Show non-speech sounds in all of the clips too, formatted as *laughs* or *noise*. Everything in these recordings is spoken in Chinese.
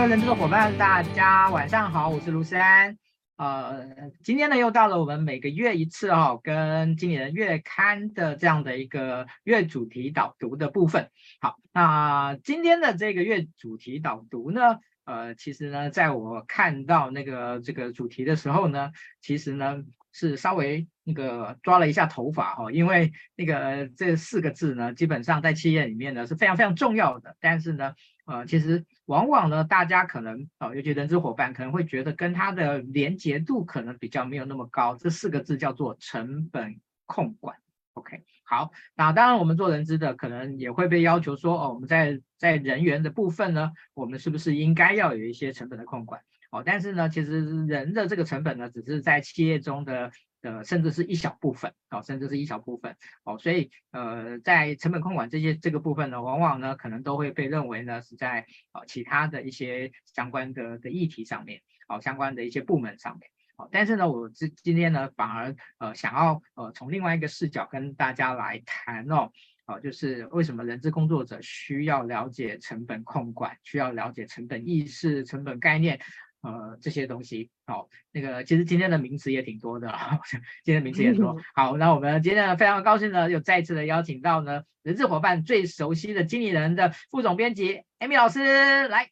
各位人资的伙伴，大家晚上好，我是卢山。呃，今天呢又到了我们每个月一次哦，跟经理人月刊的这样的一个月主题导读的部分。好，那今天的这个月主题导读呢，呃，其实呢，在我看到那个这个主题的时候呢，其实呢是稍微那个抓了一下头发哈，因为那个这四个字呢，基本上在企业里面呢是非常非常重要的，但是呢。呃，其实往往呢，大家可能啊、尤其人资伙伴可能会觉得跟它的连结度可能比较没有那么高。这四个字叫做成本控管。OK，好，那当然我们做人资的可能也会被要求说，哦，我们在在人员的部分呢，我们是不是应该要有一些成本的控管？哦，但是呢，其实人的这个成本呢，只是在企业中的。呃，甚至是一小部分，哦，甚至是一小部分，哦，所以，呃，在成本控管这些这个部分呢，往往呢，可能都会被认为呢是在呃其他的一些相关的的议题上面，哦，相关的一些部门上面，哦，但是呢，我今今天呢，反而呃想要呃从另外一个视角跟大家来谈哦，哦，就是为什么人资工作者需要了解成本控管，需要了解成本意识、成本概念。呃，这些东西，好，那个其实今天的名词也挺多的，*laughs* 今天的名词也多。*laughs* 好，那我们今天呢，非常高兴呢，又再一次的邀请到呢，人资伙伴最熟悉的经理人的副总编辑 Amy 老师来。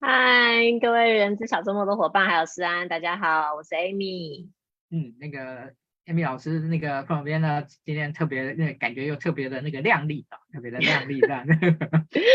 嗨，各位人资小周末的伙伴，还有思安，大家好，我是 Amy。嗯，那个。Amy 老师那个旁边呢，今天特别那感觉又特别的那个靓丽啊，特别的靓丽 *laughs* 这样，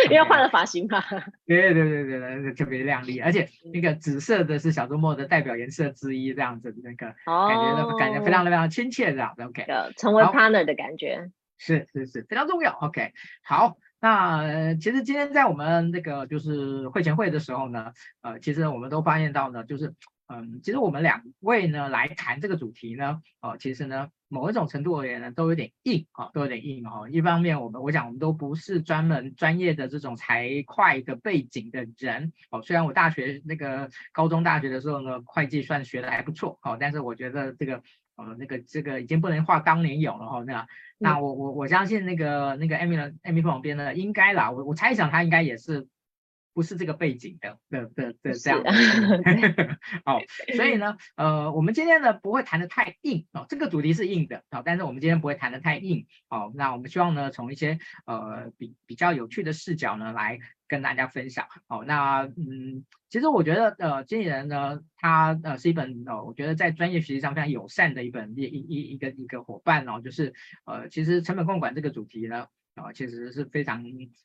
因为换了发型嘛。对对对对对，特别靓丽，而且那个紫色的是小周末的代表颜色之一，这样子那个感觉的感觉非常的非常亲切这样的。OK，成为 partner 的感觉。是是是，非常重要。OK，好，那其实今天在我们那个就是会前会的时候呢，呃，其实我们都发现到呢，就是。嗯，其实我们两位呢来谈这个主题呢，哦，其实呢某一种程度而言呢都有点硬啊，都有点硬哦。一方面我们我想我们都不是专门专业的这种财会的背景的人哦，虽然我大学那个高中大学的时候呢会计算学的还不错哦，但是我觉得这个呃那个这个已经不能画当年勇了哈。那那我我我相信那个那个 Amy 的 Amy 旁边呢应该啦，我我猜想他应该也是。不是这个背景的的的的这样的，*laughs* *laughs* 好，所以呢，呃，我们今天呢不会谈的太硬哦，这个主题是硬的啊，但是我们今天不会谈的太硬哦，那我们希望呢从一些呃比比较有趣的视角呢来跟大家分享哦，那嗯，其实我觉得呃经理人呢他呃是一本呃我觉得在专业学习上非常友善的一本一一一一个一个伙伴哦，就是呃其实成本控管这个主题呢。啊，其实是非常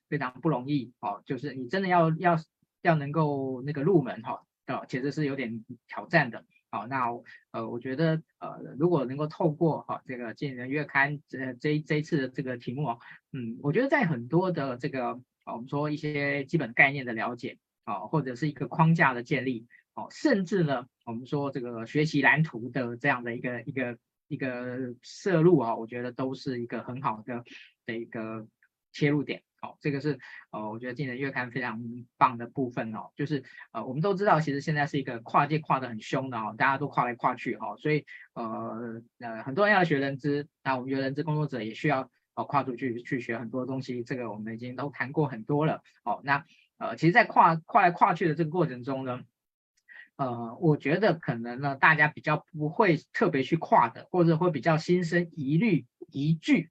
非常不容易哦，就是你真的要要要能够那个入门哈，啊，其实是有点挑战的。好，那呃，我觉得呃，如果能够透过哈这个经理人月刊这这这一次的这个题目哦，嗯，我觉得在很多的这个我们说一些基本概念的了解啊，或者是一个框架的建立，哦，甚至呢，我们说这个学习蓝图的这样的一个一个一个摄入啊，我觉得都是一个很好的。的一个切入点，好，这个是呃，我觉得今年月刊非常棒的部分哦，就是呃，我们都知道，其实现在是一个跨界跨得很凶的哦，大家都跨来跨去哈，所以呃呃，很多人要学人资，那我们觉得人资工作者也需要呃跨出去去学很多东西，这个我们已经都谈过很多了，哦，那呃，其实，在跨跨来跨去的这个过程中呢，呃，我觉得可能呢，大家比较不会特别去跨的，或者会比较心生疑虑。一句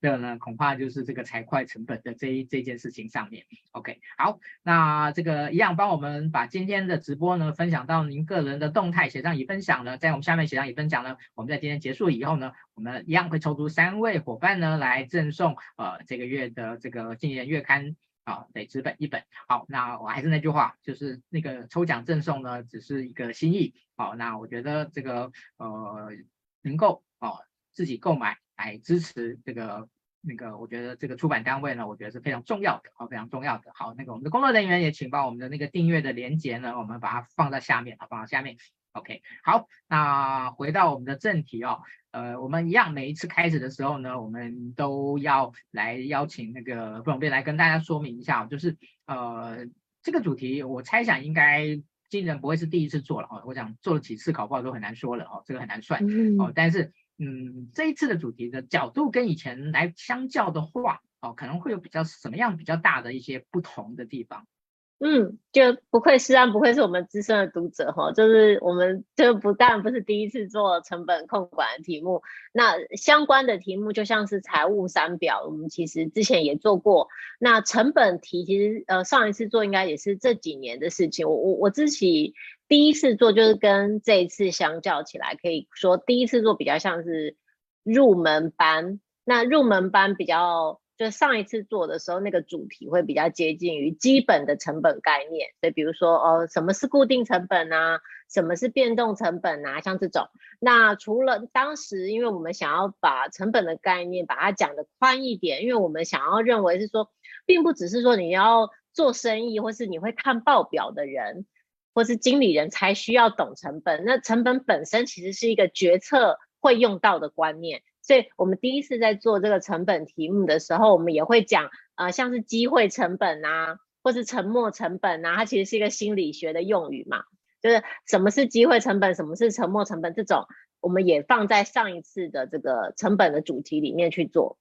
的呢，恐怕就是这个财会成本的这一这件事情上面。OK，好，那这个一样帮我们把今天的直播呢分享到您个人的动态，写上已分享呢，在我们下面写上已分享呢，我们在今天结束以后呢，我们一样会抽出三位伙伴呢来赠送呃这个月的这个经理人月刊啊，对，纸本一本。好，那我还是那句话，就是那个抽奖赠送呢只是一个心意。好，那我觉得这个呃能够哦自己购买。来支持这个那个，我觉得这个出版单位呢，我觉得是非常重要的，好，非常重要的。好，那个我们的工作人员也请把我们的那个订阅的链接呢，我们把它放在下面，好，放到下面。OK，好，那回到我们的正题哦，呃，我们一样，每一次开始的时候呢，我们都要来邀请那个副总编来跟大家说明一下，就是呃，这个主题我猜想应该经理人不会是第一次做了哦，我想做了几次，搞不好都很难说了哦，这个很难算哦，但是。嗯，这一次的主题的角度跟以前来相较的话，哦，可能会有比较什么样比较大的一些不同的地方？嗯，就不愧是啊，不愧是我们资深的读者哈，就是我们就不但不是第一次做成本控管的题目，那相关的题目就像是财务三表，我们其实之前也做过。那成本题其实呃上一次做应该也是这几年的事情，我我我自己第一次做就是跟这一次相较起来，可以说第一次做比较像是入门班，那入门班比较。就上一次做的时候，那个主题会比较接近于基本的成本概念，所以比如说哦，什么是固定成本啊，什么是变动成本啊，像这种。那除了当时，因为我们想要把成本的概念把它讲得宽一点，因为我们想要认为是说，并不只是说你要做生意或是你会看报表的人，或是经理人才需要懂成本。那成本本身其实是一个决策会用到的观念。所以我们第一次在做这个成本题目的时候，我们也会讲，呃，像是机会成本啊，或是沉没成本啊，它其实是一个心理学的用语嘛，就是什么是机会成本，什么是沉没成本，这种我们也放在上一次的这个成本的主题里面去做。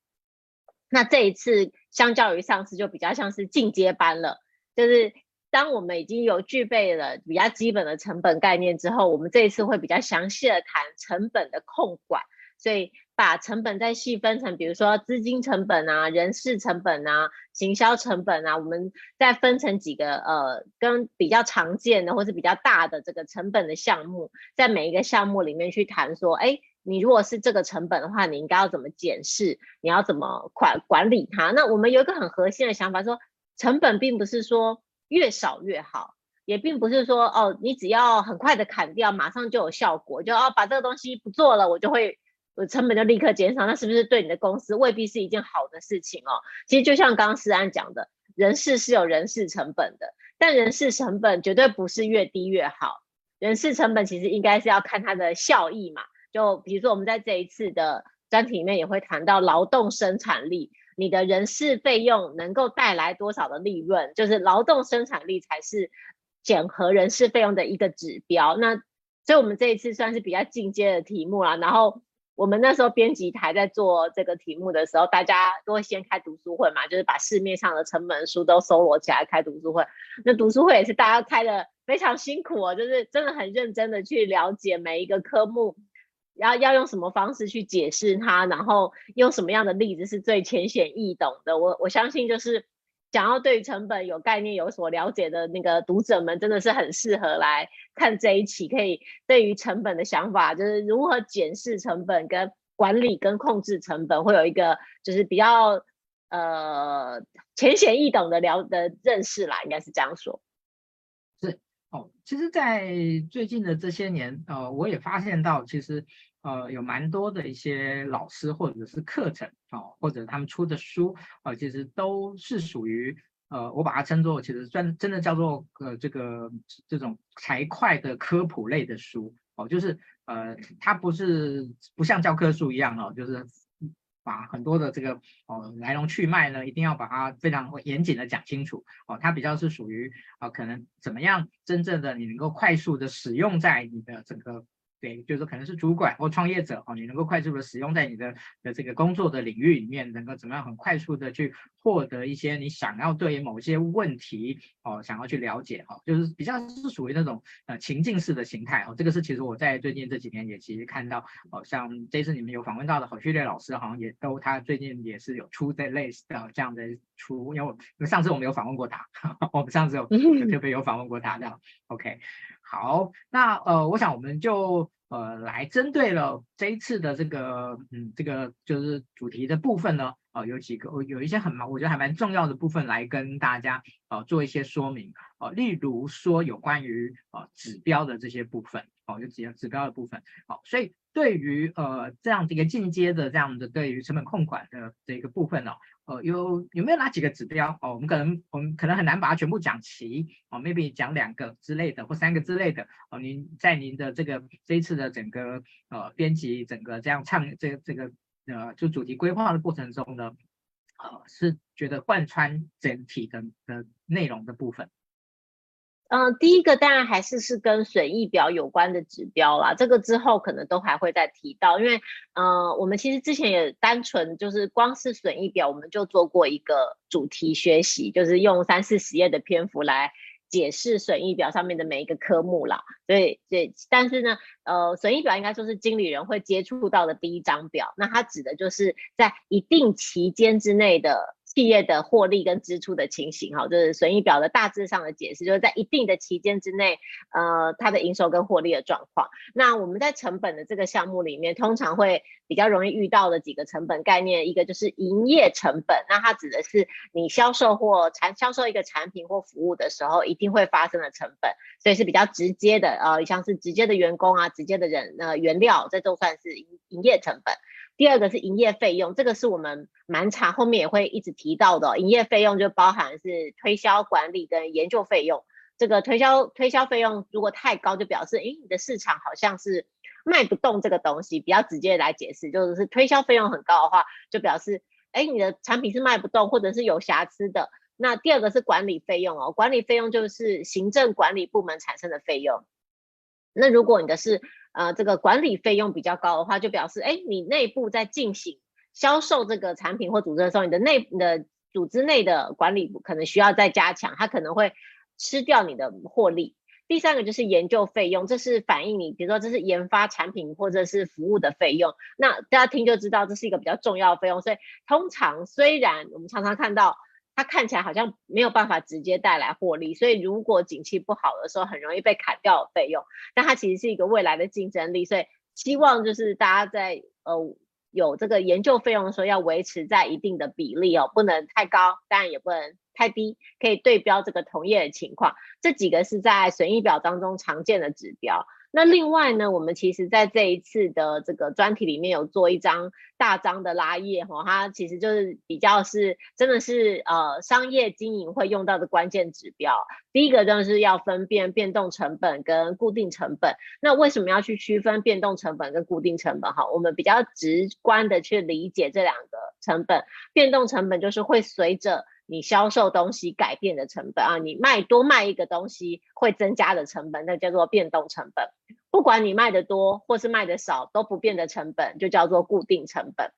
那这一次相较于上次就比较像是进阶班了，就是当我们已经有具备了比较基本的成本概念之后，我们这一次会比较详细的谈成本的控管，所以。把成本再细分成，比如说资金成本啊、人事成本啊、行销成本啊，我们再分成几个呃，跟比较常见的或是比较大的这个成本的项目，在每一个项目里面去谈说，哎，你如果是这个成本的话，你应该要怎么检视，你要怎么管管理它？那我们有一个很核心的想法说，成本并不是说越少越好，也并不是说哦，你只要很快的砍掉，马上就有效果，就哦把这个东西不做了，我就会。我成本就立刻减少，那是不是对你的公司未必是一件好的事情哦？其实就像刚刚思安讲的，人事是有人事成本的，但人事成本绝对不是越低越好。人事成本其实应该是要看它的效益嘛。就比如说我们在这一次的专题里面也会谈到劳动生产力，你的人事费用能够带来多少的利润，就是劳动生产力才是检核人事费用的一个指标。那所以我们这一次算是比较进阶的题目啦，然后。我们那时候编辑台在做这个题目的时候，大家都会先开读书会嘛，就是把市面上的成本书都搜罗起来开读书会。那读书会也是大家开的非常辛苦哦，就是真的很认真的去了解每一个科目，要要用什么方式去解释它，然后用什么样的例子是最浅显易懂的。我我相信就是。想要对成本有概念、有所了解的那个读者们，真的是很适合来看这一期。可以对于成本的想法，就是如何检视成本、跟管理、跟控制成本，会有一个就是比较呃浅显易懂的了的认识啦，应该是这样说。是哦，其实，在最近的这些年，呃，我也发现到，其实。呃，有蛮多的一些老师或者是课程啊、哦，或者他们出的书啊、呃，其实都是属于呃，我把它称作其实真真的叫做呃这个这种财会的科普类的书哦，就是呃，它不是不像教科书一样哦，就是把很多的这个哦来龙去脉呢，一定要把它非常严谨的讲清楚哦，它比较是属于啊、可能怎么样真正的你能够快速的使用在你的整个。对，就是说可能是主管或创业者哦，你能够快速的使用在你的的这个工作的领域里面，能够怎么样很快速的去获得一些你想要对于某些问题哦想要去了解哦，就是比较是属于那种呃情境式的形态哦。这个是其实我在最近这几年也其实看到哦，像这次你们有访问到的郝旭烈老师，好像也都他最近也是有出这类似的这样的出，因为我因为上次我们有访问过他，*laughs* 我们上次有特别有访问过他这样，OK。好，那呃，我想我们就呃来针对了这一次的这个嗯这个就是主题的部分呢，呃有几个有一些很我觉得还蛮重要的部分来跟大家呃做一些说明，呃例如说有关于呃指标的这些部分，哦、呃、有指指标的部分，好、所以对于呃这样的一个进阶的这样的对于成本控管的这个部分呢。呃，有有没有哪几个指标？哦，我们可能我们可能很难把它全部讲齐哦，maybe 讲两个之类的或三个之类的哦。您在您的这个这一次的整个呃编辑整个这样唱这个这个呃就主题规划的过程中呢，呃是觉得贯穿整体的的内容的部分。嗯，第一个当然还是是跟损益表有关的指标啦，这个之后可能都还会再提到，因为嗯，我们其实之前也单纯就是光是损益表，我们就做过一个主题学习，就是用三四十页的篇幅来解释损益表上面的每一个科目啦。对对，但是呢，呃，损益表应该说是经理人会接触到的第一张表，那它指的就是在一定期间之内的。企业的获利跟支出的情形，哈，就是损益表的大致上的解释，就是在一定的期间之内，呃，它的营收跟获利的状况。那我们在成本的这个项目里面，通常会比较容易遇到的几个成本概念，一个就是营业成本，那它指的是你销售或产销售一个产品或服务的时候，一定会发生的成本，所以是比较直接的，呃，像是直接的员工啊，直接的人，呃，原料，这都算是营营业成本。第二个是营业费用，这个是我们蛮常后面也会一直提到的。营业费用就包含是推销、管理跟研究费用。这个推销推销费用如果太高，就表示，诶，你的市场好像是卖不动这个东西。比较直接来解释，就是推销费用很高的话，就表示，诶，你的产品是卖不动或者是有瑕疵的。那第二个是管理费用哦，管理费用就是行政管理部门产生的费用。那如果你的是呃，这个管理费用比较高的话，就表示，哎，你内部在进行销售这个产品或组织的时候，你的内你的组织内的管理可能需要再加强，它可能会吃掉你的获利。第三个就是研究费用，这是反映你，比如说这是研发产品或者是服务的费用，那大家听就知道这是一个比较重要的费用。所以通常虽然我们常常看到。它看起来好像没有办法直接带来获利，所以如果景气不好的时候，很容易被砍掉费用。但它其实是一个未来的竞争力，所以希望就是大家在呃有这个研究费用的时候，要维持在一定的比例哦，不能太高，当然也不能太低，可以对标这个同业的情况。这几个是在损益表当中常见的指标。那另外呢，我们其实在这一次的这个专题里面有做一张大张的拉页哈，它其实就是比较是真的是呃商业经营会用到的关键指标。第一个就是要分辨变动成本跟固定成本。那为什么要去区分变动成本跟固定成本哈？我们比较直观的去理解这两个成本，变动成本就是会随着。你销售东西改变的成本啊，你卖多卖一个东西会增加的成本，那叫做变动成本。不管你卖的多或是卖的少，都不变的成本就叫做固定成本。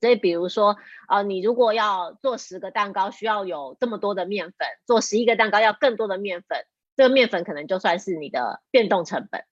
所以，比如说啊，你如果要做十个蛋糕，需要有这么多的面粉；做十一个蛋糕要更多的面粉，这个面粉可能就算是你的变动成本。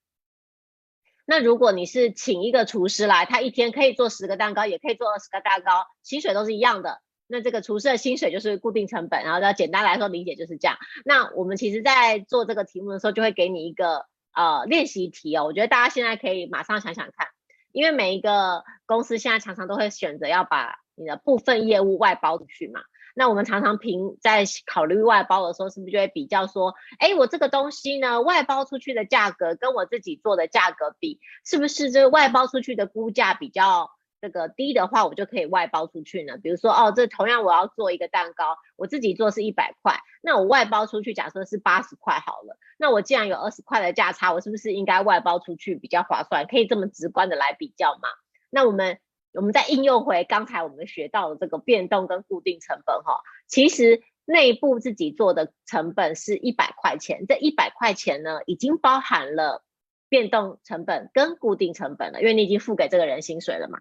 那如果你是请一个厨师来，他一天可以做十个蛋糕，也可以做二十个蛋糕，薪水都是一样的。那这个厨师的薪水就是固定成本，然后要简单来说理解就是这样。那我们其实，在做这个题目的时候，就会给你一个呃练习题哦。我觉得大家现在可以马上想想看，因为每一个公司现在常常都会选择要把你的部分业务外包出去嘛。那我们常常评在考虑外包的时候，是不是就会比较说，哎，我这个东西呢，外包出去的价格跟我自己做的价格比，是不是这外包出去的估价比较？这个低的话，我就可以外包出去呢。比如说，哦，这同样我要做一个蛋糕，我自己做是一百块，那我外包出去，假设是八十块好了。那我既然有二十块的价差，我是不是应该外包出去比较划算？可以这么直观的来比较吗？那我们我们再应用回刚才我们学到的这个变动跟固定成本哈，其实内部自己做的成本是一百块钱，这一百块钱呢，已经包含了变动成本跟固定成本了，因为你已经付给这个人薪水了嘛。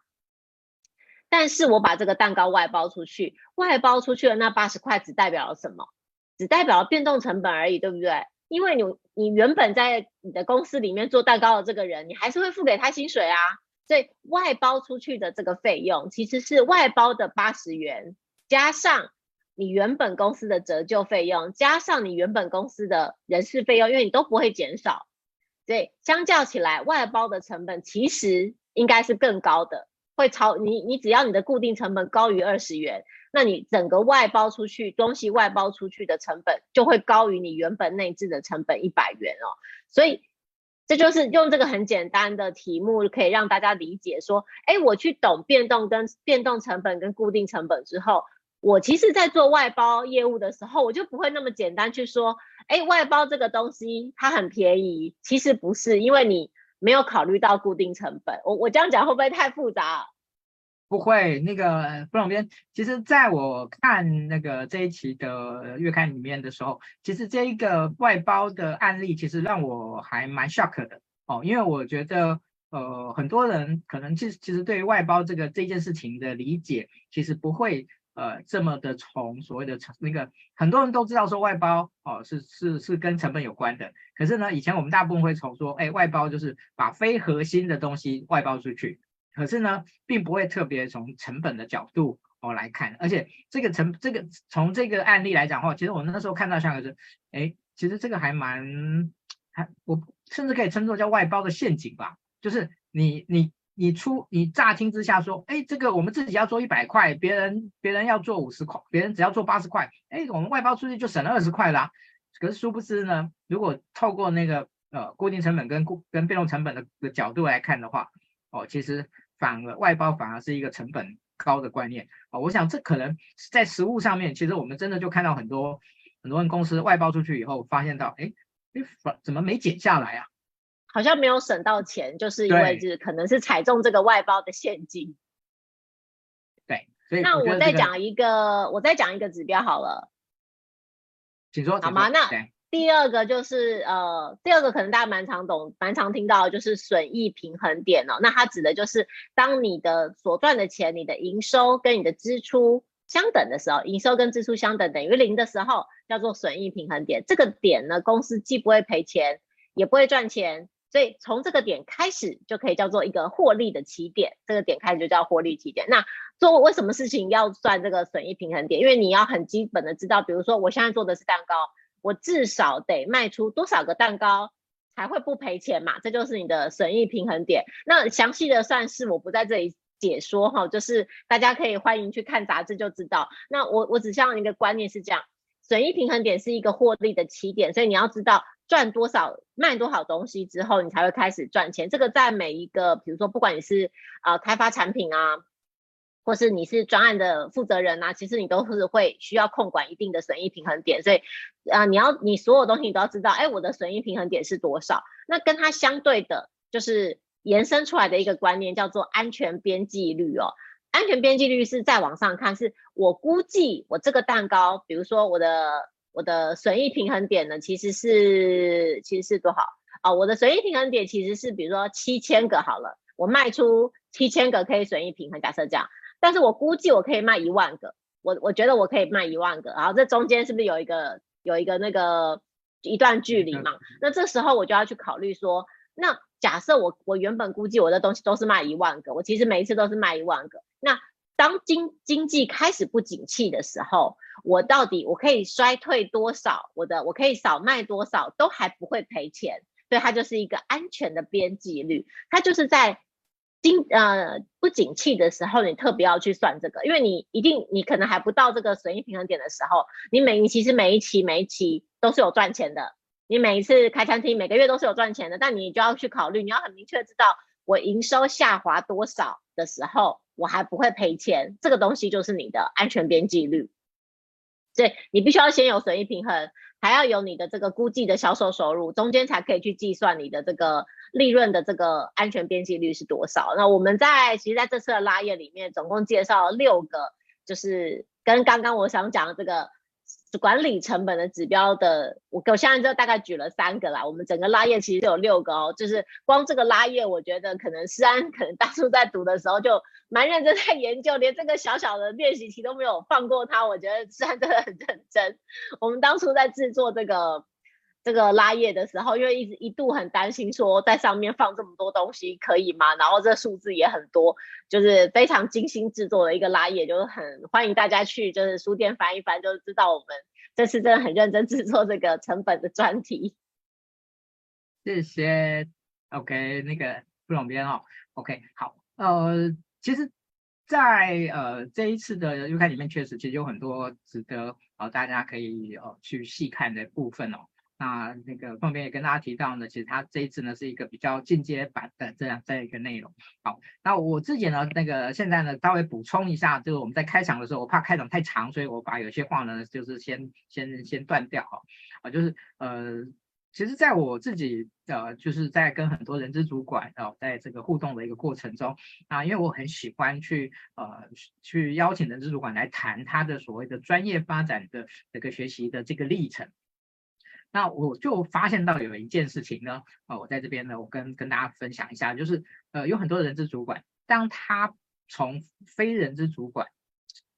但是我把这个蛋糕外包出去，外包出去的那八十块只代表了什么？只代表了变动成本而已，对不对？因为你你原本在你的公司里面做蛋糕的这个人，你还是会付给他薪水啊。所以外包出去的这个费用其实是外包的八十元，加上你原本公司的折旧费用，加上你原本公司的人事费用，因为你都不会减少，所以相较起来，外包的成本其实应该是更高的。会超你，你只要你的固定成本高于二十元，那你整个外包出去东西外包出去的成本就会高于你原本内置的成本一百元哦。所以这就是用这个很简单的题目可以让大家理解说，哎，我去懂变动跟变动成本跟固定成本之后，我其实在做外包业务的时候，我就不会那么简单去说，哎，外包这个东西它很便宜，其实不是，因为你。没有考虑到固定成本，我我这样讲会不会太复杂？不会，那个副总编，其实在我看那个这一期的月刊里面的时候，其实这一个外包的案例，其实让我还蛮 shock 的哦，因为我觉得呃很多人可能其实其实对于外包这个这件事情的理解，其实不会呃这么的从所谓的成那个很多人都知道说外包哦是是是跟成本有关的，可是呢以前我们大部分会从说哎外包就是把非核心的东西外包出去，可是呢并不会特别从成本的角度哦来看，而且这个成这个从这个案例来讲的话，其实我那时候看到像是哎其实这个还蛮还我甚至可以称作叫外包的陷阱吧，就是你你。你出你乍听之下说，哎，这个我们自己要做一百块，别人别人要做五十块，别人只要做八十块，哎，我们外包出去就省了二十块啦。可是殊不知呢，如果透过那个呃固定成本跟固跟变动成本的的角度来看的话，哦，其实反而外包反而是一个成本高的观念。哦，我想这可能在实务上面，其实我们真的就看到很多很多人公司外包出去以后，发现到，哎，哎，怎么没减下来啊？好像没有省到钱，就是因为就是可能是踩中这个外包的陷阱。对，那我再讲一个，我再讲一个指标好了。请说，好吗？那第二个就是呃，第二个可能大家蛮常懂、蛮常听到，就是损益平衡点哦。那它指的就是当你的所赚的钱、你的营收跟你的支出相等的时候，营收跟支出相等等于零的时候，叫做损益平衡点。这个点呢，公司既不会赔钱，也不会赚钱。所以从这个点开始就可以叫做一个获利的起点，这个点开始就叫获利起点。那做为什么事情要算这个损益平衡点？因为你要很基本的知道，比如说我现在做的是蛋糕，我至少得卖出多少个蛋糕才会不赔钱嘛？这就是你的损益平衡点。那详细的算式我不在这里解说哈，就是大家可以欢迎去看杂志就知道。那我我只想一个观念是这样，损益平衡点是一个获利的起点，所以你要知道。赚多少卖多少东西之后，你才会开始赚钱。这个在每一个，比如说，不管你是啊、呃、开发产品啊，或是你是专案的负责人啊，其实你都是会需要控管一定的损益平衡点。所以啊、你要你所有东西你都要知道，哎，我的损益平衡点是多少？那跟它相对的，就是延伸出来的一个观念叫做安全边际率哦。安全边际率是再往上看，是我估计我这个蛋糕，比如说我的。我的损益平衡点呢，其实是其实是多少啊？我的损益平衡点其实是比如说七千个好了，我卖出七千个可以损益平衡，假设这样，但是我估计我可以卖一万个，我我觉得我可以卖一万个，然后这中间是不是有一个有一个那个一段距离嘛？那这时候我就要去考虑说，那假设我我原本估计我的东西都是卖一万个，我其实每一次都是卖一万个，那当经经济开始不景气的时候，我到底我可以衰退多少？我的我可以少卖多少都还不会赔钱，所以它就是一个安全的边际率。它就是在经呃不景气的时候，你特别要去算这个，因为你一定你可能还不到这个损益平衡点的时候，你每一期是每一期每一期都是有赚钱的，你每一次开餐厅每个月都是有赚钱的，但你就要去考虑，你要很明确知道我营收下滑多少的时候。我还不会赔钱，这个东西就是你的安全边际率。所以你必须要先有损益平衡，还要有你的这个估计的销售收入，中间才可以去计算你的这个利润的这个安全边际率是多少。那我们在其实在这次的拉页里面，总共介绍了六个，就是跟刚刚我想讲的这个。管理成本的指标的，我我现在就大概举了三个啦。我们整个拉页其实有六个哦，就是光这个拉页，我觉得可能诗安可能当初在读的时候就蛮认真在研究，连这个小小的练习题都没有放过他。我觉得诗安真的很认真。我们当初在制作这个。这个拉页的时候，因为一直一度很担心说在上面放这么多东西可以吗？然后这数字也很多，就是非常精心制作的一个拉页，就是很欢迎大家去就是书店翻一翻，就知道我们这次真的很认真制作这个成本的专题。谢谢，OK，那个副总编哦，OK，好，呃，其实在，呃这一次的优刊里面，确实其实有很多值得呃大家可以呃去细看的部分哦。那那个后面也跟大家提到呢，其实它这一次呢是一个比较进阶版的这样这样一个内容。好，那我自己呢，那个现在呢稍微补充一下，就是我们在开场的时候，我怕开场太长，所以我把有些话呢就是先先先断掉哈。啊，就是呃，其实在我自己呃就是在跟很多人资主管啊、在这个互动的一个过程中啊，因为我很喜欢去呃去邀请人资主管来谈他的所谓的专业发展的这个学习的这个历程。那我就发现到有一件事情呢，啊，我在这边呢，我跟跟大家分享一下，就是呃，有很多人资主管，当他从非人资主管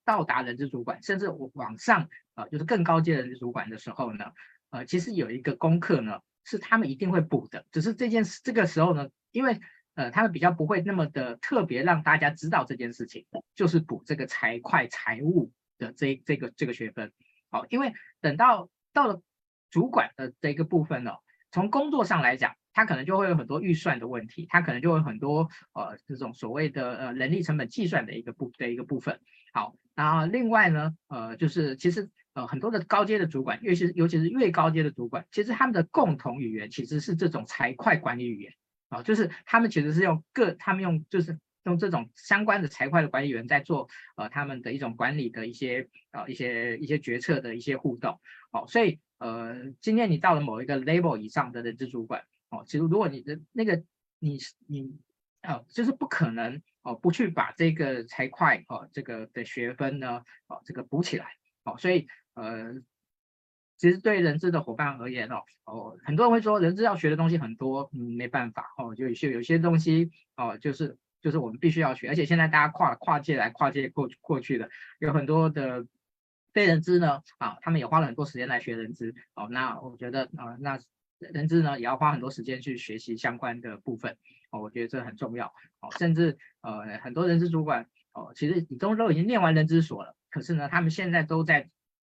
到达人资主管，甚至往上呃就是更高阶人资主管的时候呢，呃其实有一个功课呢是他们一定会补的，只是这件事这个时候呢，因为呃他们比较不会那么的特别让大家知道这件事情，就是补这个财会财务的这这个这个学分。好，因为等到到了主管的这个部分呢，从工作上来讲。他可能就会有很多预算的问题，他可能就会有很多呃这种所谓的呃人力成本计算的一个部的一个部分。好，然后另外呢，呃就是其实呃很多的高阶的主管，尤其是尤其是越高阶的主管，其实他们的共同语言其实是这种财会管理语言啊，就是他们其实是用各他们用就是用这种相关的财会的管理员在做呃他们的一种管理的一些呃一些一些决策的一些互动。哦，所以呃今天你到了某一个 level 以上的人资主管。哦，其实如果你的那个你你哦，就是不可能哦，不去把这个财会哦这个的学分呢哦这个补起来哦，所以呃，其实对人资的伙伴而言哦哦，很多人会说人资要学的东西很多，嗯，没办法哦，就有些有些东西哦，就是就是我们必须要学，而且现在大家跨跨界来跨界过过去的有很多的非人资呢啊，他们也花了很多时间来学人资哦，那我觉得啊、那。人资呢，也要花很多时间去学习相关的部分哦，我觉得这很重要哦。甚至呃，很多人资主管哦，其实你都都已经念完人资所了，可是呢，他们现在都在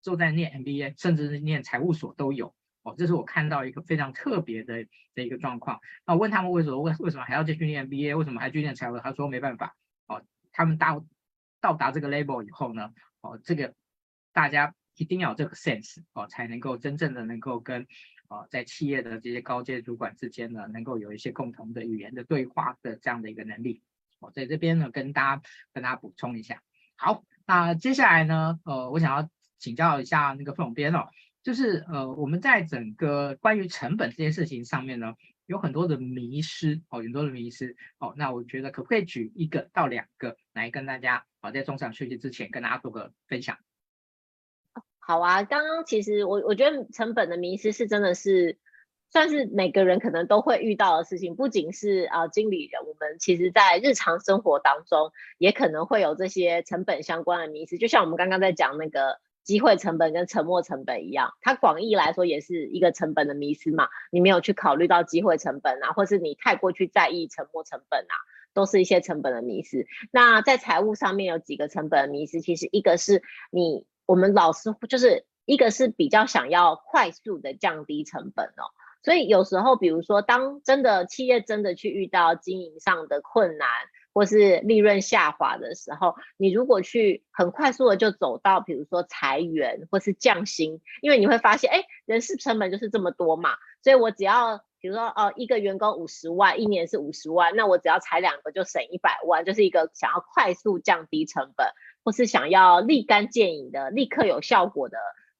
都在念 MBA，甚至是念财务所都有哦。这是我看到一个非常特别的的一个状况。那我问他们为什么为为什么还要继续念 BA，为什么还去念财务？他说没办法哦，他们到到达这个 level 以后呢，哦，这个大家一定要有这个 sense 哦，才能够真正的能够跟。哦，在企业的这些高阶主管之间呢，能够有一些共同的语言的对话的这样的一个能力。我在这边呢，跟大家跟大家补充一下。好，那接下来呢，呃，我想要请教一下那个凤编哦，就是呃，我们在整个关于成本这件事情上面呢，有很多的迷失哦，很多的迷失哦。那我觉得可不可以举一个到两个来跟大家，好，在中场休息之前跟大家做个分享。好啊，刚刚其实我我觉得成本的迷失是真的是算是每个人可能都会遇到的事情，不仅是啊、经理人，我们其实在日常生活当中也可能会有这些成本相关的迷失，就像我们刚刚在讲那个机会成本跟沉没成本一样，它广义来说也是一个成本的迷失嘛，你没有去考虑到机会成本啊，或是你太过去在意沉没成本啊，都是一些成本的迷失。那在财务上面有几个成本的迷失，其实一个是你。我们老师就是一个是比较想要快速的降低成本哦，所以有时候比如说当真的企业真的去遇到经营上的困难或是利润下滑的时候，你如果去很快速的就走到比如说裁员或是降薪，因为你会发现哎，人事成本就是这么多嘛，所以我只要比如说哦一个员工五十万，一年是五十万，那我只要裁两个就省一百万，就是一个想要快速降低成本。或是想要立竿见影的、立刻有效果的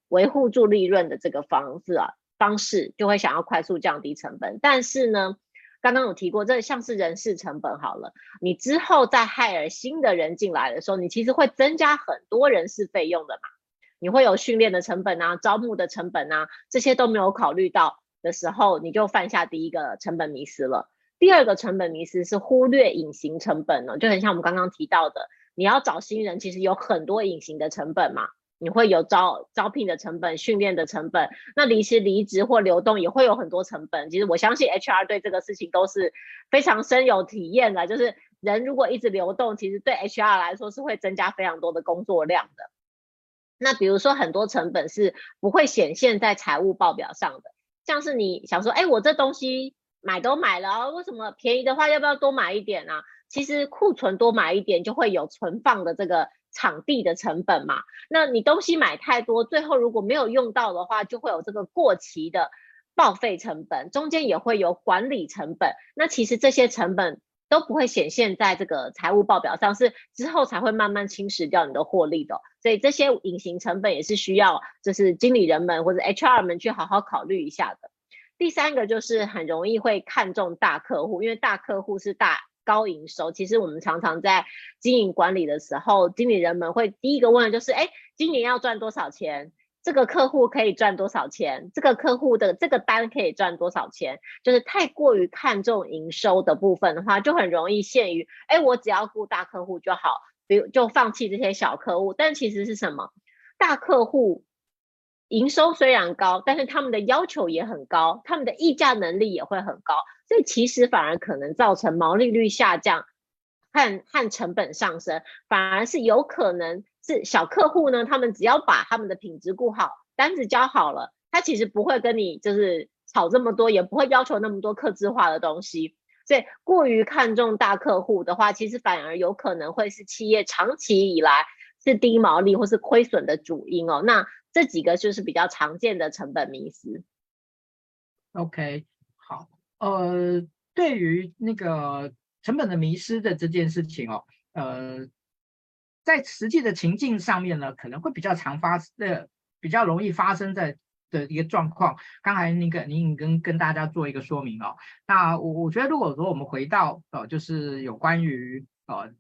维护住利润的这个方式啊，方式就会想要快速降低成本。但是呢，刚刚有提过，这像是人事成本好了，你之后再 hire 新的人进来的时候，你其实会增加很多人事费用的嘛。你会有训练的成本啊，招募的成本啊，这些都没有考虑到的时候，你就犯下第一个成本迷失了。第二个成本迷失是忽略隐形成本呢，就很像我们刚刚提到的。你要找新人，其实有很多隐形的成本嘛。你会有招招聘的成本、训练的成本，那离职、离职或流动也会有很多成本。其实我相信 HR 对这个事情都是非常深有体验的。就是人如果一直流动，其实对 HR 来说是会增加非常多的工作量的。那比如说很多成本是不会显现在财务报表上的，像是你想说，哎，我这东西买都买了，为什么便宜的话要不要多买一点啊？其实库存多买一点就会有存放的这个场地的成本嘛。那你东西买太多，最后如果没有用到的话，就会有这个过期的报废成本，中间也会有管理成本。那其实这些成本都不会显现在这个财务报表上，是之后才会慢慢侵蚀掉你的获利的。所以这些隐形成本也是需要就是经理人们或者 HR 们去好好考虑一下的。第三个就是很容易会看中大客户，因为大客户是大。高营收，其实我们常常在经营管理的时候，经理人们会第一个问的就是：哎，今年要赚多少钱？这个客户可以赚多少钱？这个客户的这个单可以赚多少钱？就是太过于看重营收的部分的话，就很容易限于：哎，我只要顾大客户就好，比如就放弃这些小客户，但其实是什么？大客户营收虽然高，但是他们的要求也很高，他们的溢价能力也会很高，所以其实反而可能造成毛利率下降和和成本上升，反而是有可能是小客户呢，他们只要把他们的品质顾好，单子交好了，他其实不会跟你就是吵这么多，也不会要求那么多客制化的东西。所以过于看重大客户的话，其实反而有可能会是企业长期以来是低毛利或是亏损的主因哦。那这几个就是比较常见的成本迷思。OK，好，呃，对于那个成本的迷失的这件事情哦，呃，在实际的情境上面呢，可能会比较常发生，呃，比较容易发生在。的一个状况，刚才那个您跟跟大家做一个说明哦。那我我觉得，如果说我们回到呃，就是有关于呃，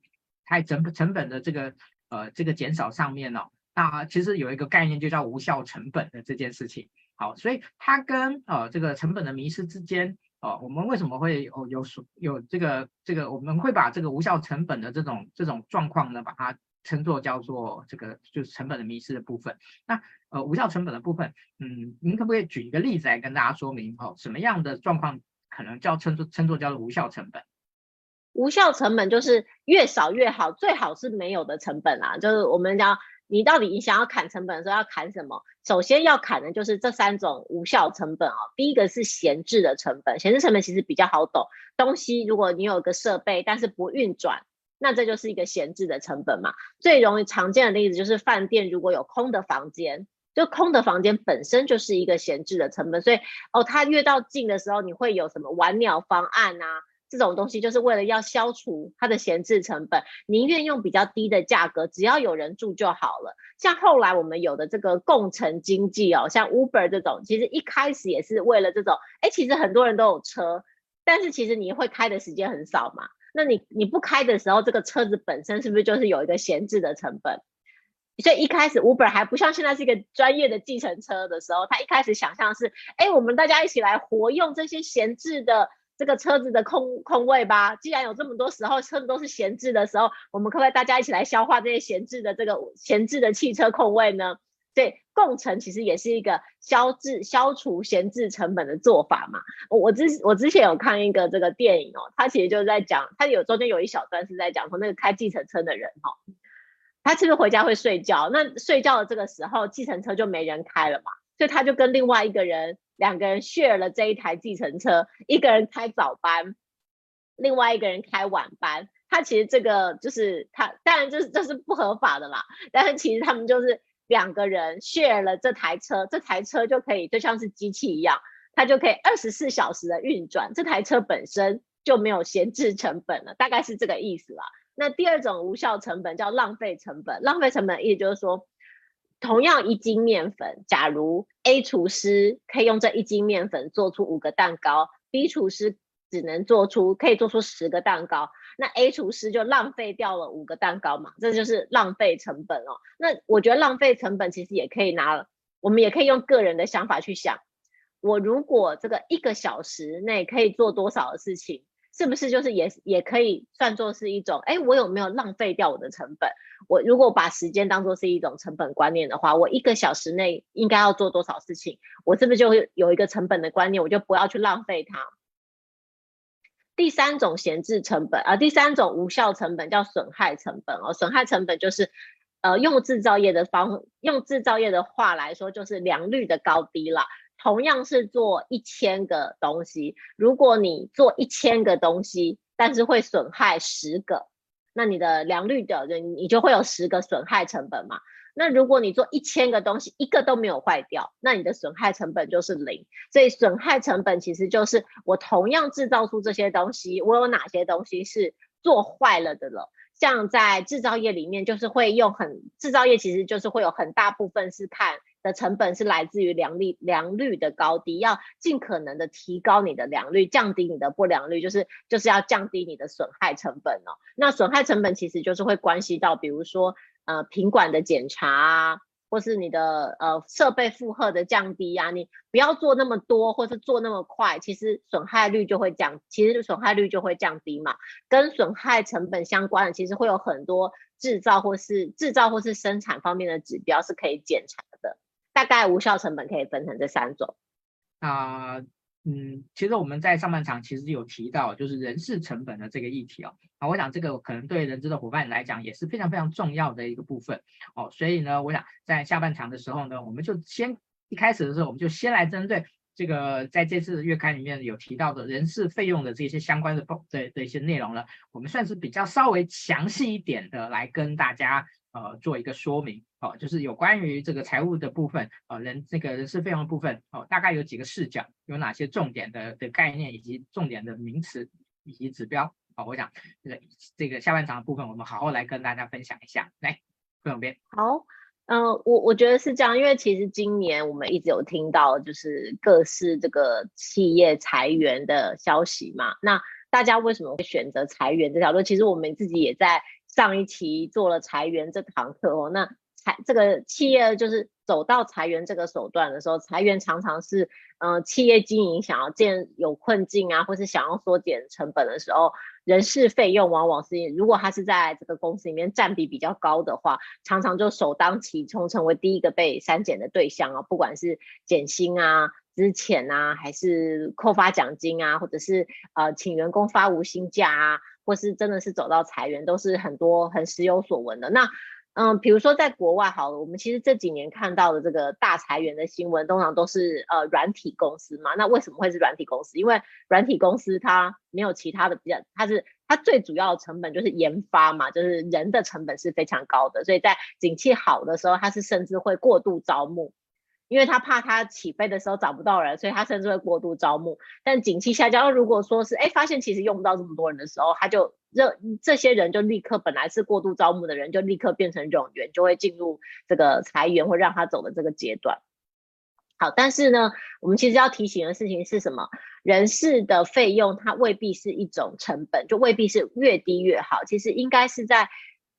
它整成本的这个呃这个减少上面呢，哦，那其实有一个概念就叫无效成本的这件事情。好，所以它跟呃这个成本的迷失之间，呃，我们为什么会有有有这个这个我们会把这个无效成本的这种这种状况呢，把它称作叫做这个就是成本的迷失的部分。那呃，无效成本的部分，嗯，您可不可以举一个例子来跟大家说明哦？什么样的状况可能叫称作称作叫做无效成本？无效成本就是越少越好，最好是没有的成本啊。就是我们讲，你到底你想要砍成本的时候要砍什么？首先要砍的就是这三种无效成本啊。第一个是闲置的成本，闲置成本其实比较好懂。东西如果你有个设备，但是不运转，那这就是一个闲置的成本嘛。最容易常见的例子就是饭店如果有空的房间。就空的房间本身就是一个闲置的成本，所以哦，它越到近的时候，你会有什么晚鸟方案啊？这种东西就是为了要消除它的闲置成本，宁愿用比较低的价格，只要有人住就好了。像后来我们有的这个共乘经济哦，像 Uber 这种，其实一开始也是为了这种，哎，其实很多人都有车，但是其实你会开的时间很少嘛，那你你不开的时候，这个车子本身是不是就是有一个闲置的成本？所以一开始 Uber 还不像现在是一个专业的计程车的时候，他一开始想象是，哎，我们大家一起来活用这些闲置的这个车子的空空位吧。既然有这么多时候车子都是闲置的时候，我们可不可以大家一起来消化这些闲置的这个闲置的汽车空位呢？所以共乘其实也是一个消置消除闲置成本的做法嘛。我之我之前有看一个这个电影哦，他其实就是在讲，他有中间有一小段是在讲说那个开计程车的人、哦。他是不是回家会睡觉？那睡觉的这个时候，计程车就没人开了嘛，所以他就跟另外一个人，两个人 share 了这一台计程车，一个人开早班，另外一个人开晚班。他其实这个就是他，当然就是这是不合法的啦。但是其实他们就是两个人 share 了这台车，这台车就可以就像是机器一样，它就可以二十四小时的运转，这台车本身就没有闲置成本了，大概是这个意思啦。那第二种无效成本叫浪费成本，浪费成本意思就是说，同样一斤面粉，假如 A 厨师可以用这一斤面粉做出五个蛋糕，B 厨师只能做出可以做出十个蛋糕，那 A 厨师就浪费掉了五个蛋糕嘛，这就是浪费成本哦。那我觉得浪费成本其实也可以拿，我们也可以用个人的想法去想，我如果这个一个小时内可以做多少的事情。是不是就是也也可以算作是一种？哎，我有没有浪费掉我的成本？我如果把时间当做是一种成本观念的话，我一个小时内应该要做多少事情？我是不是就会有一个成本的观念？我就不要去浪费它。第三种闲置成本啊，第三种无效成本叫损害成本哦。损害成本就是，呃，用制造业的方，用制造业的话来说，就是良率的高低了。同样是做一千个东西，如果你做一千个东西，但是会损害十个，那你的良率的人，你就会有十个损害成本嘛。那如果你做一千个东西，一个都没有坏掉，那你的损害成本就是零。所以损害成本其实就是我同样制造出这些东西，我有哪些东西是做坏了的了。像在制造业里面，就是会用很制造业其实就是会有很大部分是看。的成本是来自于良率良率的高低，要尽可能的提高你的良率，降低你的不良率，就是就是要降低你的损害成本哦。那损害成本其实就是会关系到，比如说呃品管的检查啊，或是你的呃设备负荷的降低呀、啊，你不要做那么多，或是做那么快，其实损害率就会降，其实损害率就会降低嘛。跟损害成本相关的，其实会有很多制造或是制造或是生产方面的指标是可以检查。大概无效成本可以分成这三种。啊、嗯，其实我们在上半场其实有提到，就是人事成本的这个议题哦。啊，我想这个可能对人资的伙伴来讲也是非常非常重要的一个部分哦。所以呢，我想在下半场的时候呢，我们就先一开始的时候，我们就先来针对这个在这次月刊里面有提到的人事费用的这些相关的的的一些内容呢，我们算是比较稍微详细一点的来跟大家。呃，做一个说明哦，就是有关于这个财务的部分，呃，人这个人事费用的部分哦，大概有几个视角，有哪些重点的的概念，以及重点的名词以及指标哦，我想这个这个下半场的部分，我们好好来跟大家分享一下。来，副总编。好，嗯、我我觉得是这样，因为其实今年我们一直有听到就是各式这个企业裁员的消息嘛，那大家为什么会选择裁员这条路？其实我们自己也在。上一期做了裁员这堂课哦，那裁这个企业就是走到裁员这个手段的时候，裁员常常是呃企业经营想要见有困境啊，或是想要缩减成本的时候，人事费用往往是如果他是在这个公司里面占比比较高的话，常常就首当其冲成为第一个被删减的对象啊，不管是减薪啊、资遣啊，还是扣发奖金啊，或者是呃请员工发无薪假啊。或是真的是走到裁员，都是很多很时有所闻的。那，嗯，比如说在国外好了，我们其实这几年看到的这个大裁员的新闻，通常都是呃软体公司嘛。那为什么会是软体公司？因为软体公司它没有其他的比较，它是它最主要的成本就是研发嘛，就是人的成本是非常高的。所以在景气好的时候，它是甚至会过度招募。因为他怕他起飞的时候找不到人，所以他甚至会过度招募。但景气下降，如果说是哎发现其实用不到这么多人的时候，他就这这些人就立刻本来是过度招募的人，就立刻变成冗员，就会进入这个裁员或让他走的这个阶段。好，但是呢，我们其实要提醒的事情是什么？人事的费用它未必是一种成本，就未必是越低越好。其实应该是在。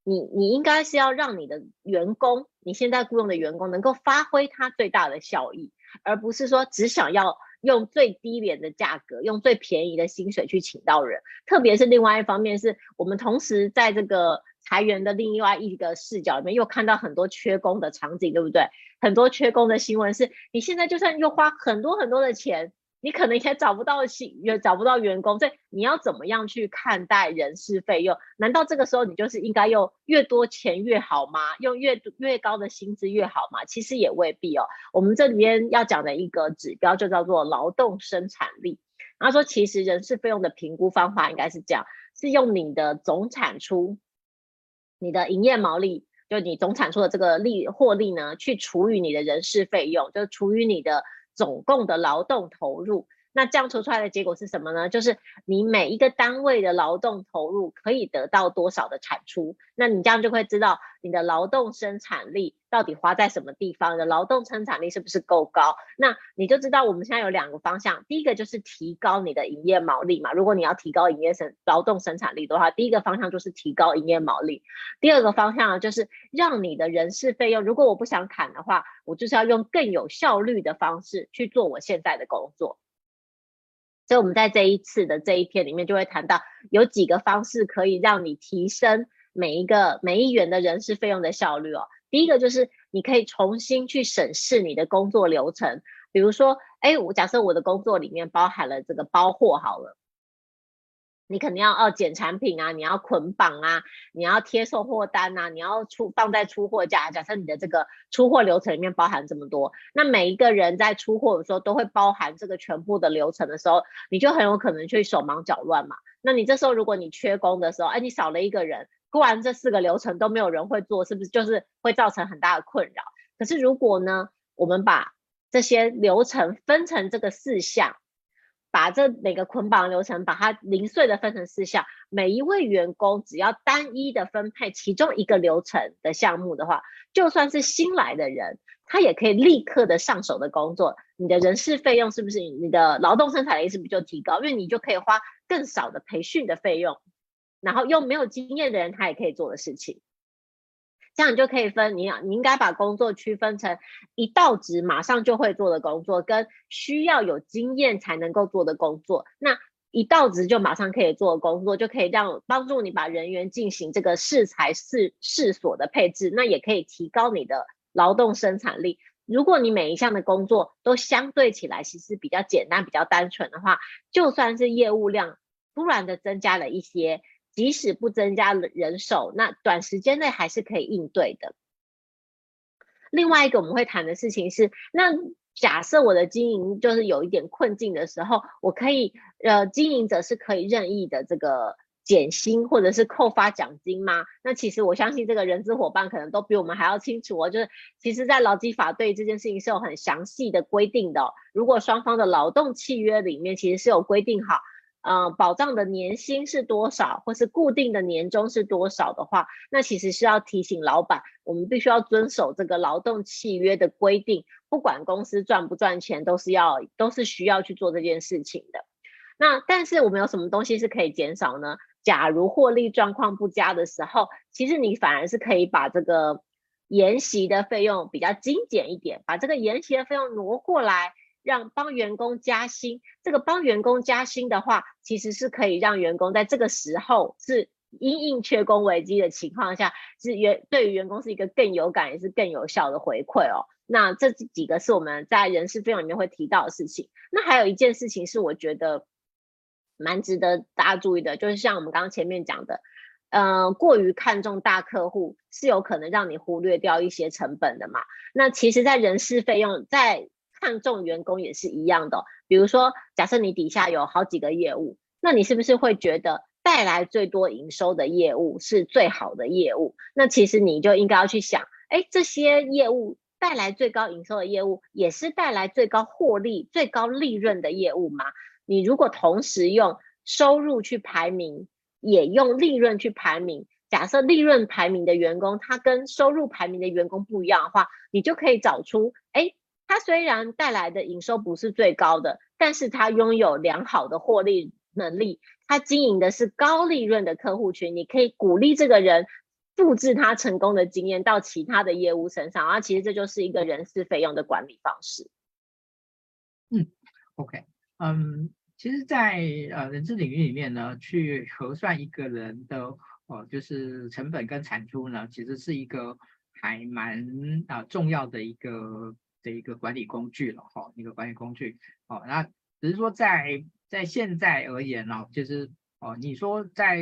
你你应该是要让你的员工，你现在雇佣的员工能够发挥他最大的效益，而不是说只想要用最低廉的价格，用最便宜的薪水去请到人。特别是另外一方面，是我们同时在这个裁员的另外一个视角里面，又看到很多缺工的场景，对不对？很多缺工的新闻是，你现在就算又花很多很多的钱。你可能也找不到新，也找不到员工，所以你要怎么样去看待人事费用？难道这个时候你就是应该用越多钱越好吗？用越多越高的薪资越好吗？其实也未必哦。我们这里边要讲的一个指标就叫做劳动生产力。他说，其实人事费用的评估方法应该是这样：是用你的总产出、你的营业毛利，就你总产出的这个利获利呢，去除以你的人事费用，就除以你的。总共的劳动投入，那这样除出来的结果是什么呢？就是你每一个单位的劳动投入可以得到多少的产出，那你这样就会知道你的劳动生产力到底花在什么地方，你的劳动生产力是不是够高？那你就知道我们现在有两个方向，第一个就是提高你的营业毛利嘛。如果你要提高营业生劳动生产力的话，第一个方向就是提高营业毛利，第二个方向，就是让你的人事费用，如果我不想砍的话，我就是要用更有效率的方式去做我现在的工作。所以我们在这一次的这一篇里面就会谈到有几个方式可以让你提升每一个每一元的人事费用的效率哦。第一个就是你可以重新去审视你的工作流程，比如说，哎，我假设我的工作里面包含了这个包货好了。你肯定要哦检产品啊，你要捆绑啊，你要贴送货单啊，你要出放在出货架。假设你的这个出货流程里面包含这么多，那每一个人在出货的时候都会包含这个全部的流程的时候，你就很有可能去手忙脚乱嘛。那你这时候如果你缺工的时候，哎，你少了一个人，不然这四个流程都没有人会做，是不是就是会造成很大的困扰？可是如果呢，我们把这些流程分成这个四项。把这每个捆绑流程，把它零碎的分成四项，每一位员工只要单一的分配其中一个流程的项目的话，就算是新来的人，他也可以立刻的上手的工作。你的人事费用是不是？你的劳动生产力是不是就提高？因为你就可以花更少的培训的费用，然后用没有经验的人他也可以做的事情。这样你就可以分，你你应该把工作区分成一到职马上就会做的工作，跟需要有经验才能够做的工作。那一到职就马上可以做的工作，就可以让帮助你把人员进行这个适才适适所的配置，那也可以提高你的劳动生产力。如果你每一项的工作都相对起来其实比较简单、比较单纯的话，就算是业务量突然的增加了一些。即使不增加人手，那短时间内还是可以应对的。另外一个我们会谈的事情是，那假设我的经营就是有一点困境的时候，我可以呃，经营者是可以任意的这个减薪或者是扣发奖金吗？那其实我相信这个人资伙伴可能都比我们还要清楚哦。就是其实，在劳基法对这件事情是有很详细的规定的。如果双方的劳动契约里面其实是有规定好。呃，保障的年薪是多少，或是固定的年终是多少的话，那其实是要提醒老板，我们必须要遵守这个劳动契约的规定，不管公司赚不赚钱，都是要都是需要去做这件事情的。那但是我们有什么东西是可以减少呢？假如获利状况不佳的时候，其实你反而是可以把这个研习的费用比较精简一点，把这个研习的费用挪过来。让帮员工加薪，这个帮员工加薪的话，其实是可以让员工在这个时候是因应缺工危机的情况下，是员对于员工是一个更有感也是更有效的回馈哦。那这几个是我们在人事费用里面会提到的事情。那还有一件事情是我觉得蛮值得大家注意的，就是像我们刚刚前面讲的，呃，过于看重大客户是有可能让你忽略掉一些成本的嘛。那其实，在人事费用在看重员工也是一样的，比如说，假设你底下有好几个业务，那你是不是会觉得带来最多营收的业务是最好的业务？那其实你就应该要去想，哎，这些业务带来最高营收的业务，也是带来最高获利、最高利润的业务吗？你如果同时用收入去排名，也用利润去排名，假设利润排名的员工，他跟收入排名的员工不一样的话，你就可以找出，哎。它虽然带来的营收不是最高的，但是它拥有良好的获利能力，它经营的是高利润的客户群，你可以鼓励这个人复制他成功的经验到其他的业务身上，啊，其实这就是一个人事费用的管理方式。嗯，OK，嗯，其实在，呃人事领域里面呢，去核算一个人的呃就是成本跟产出呢，其实是一个还蛮啊、呃、重要的一个。的一个管理工具了哈，一个管理工具哦，那只是说在在现在而言呢，就是哦，你说在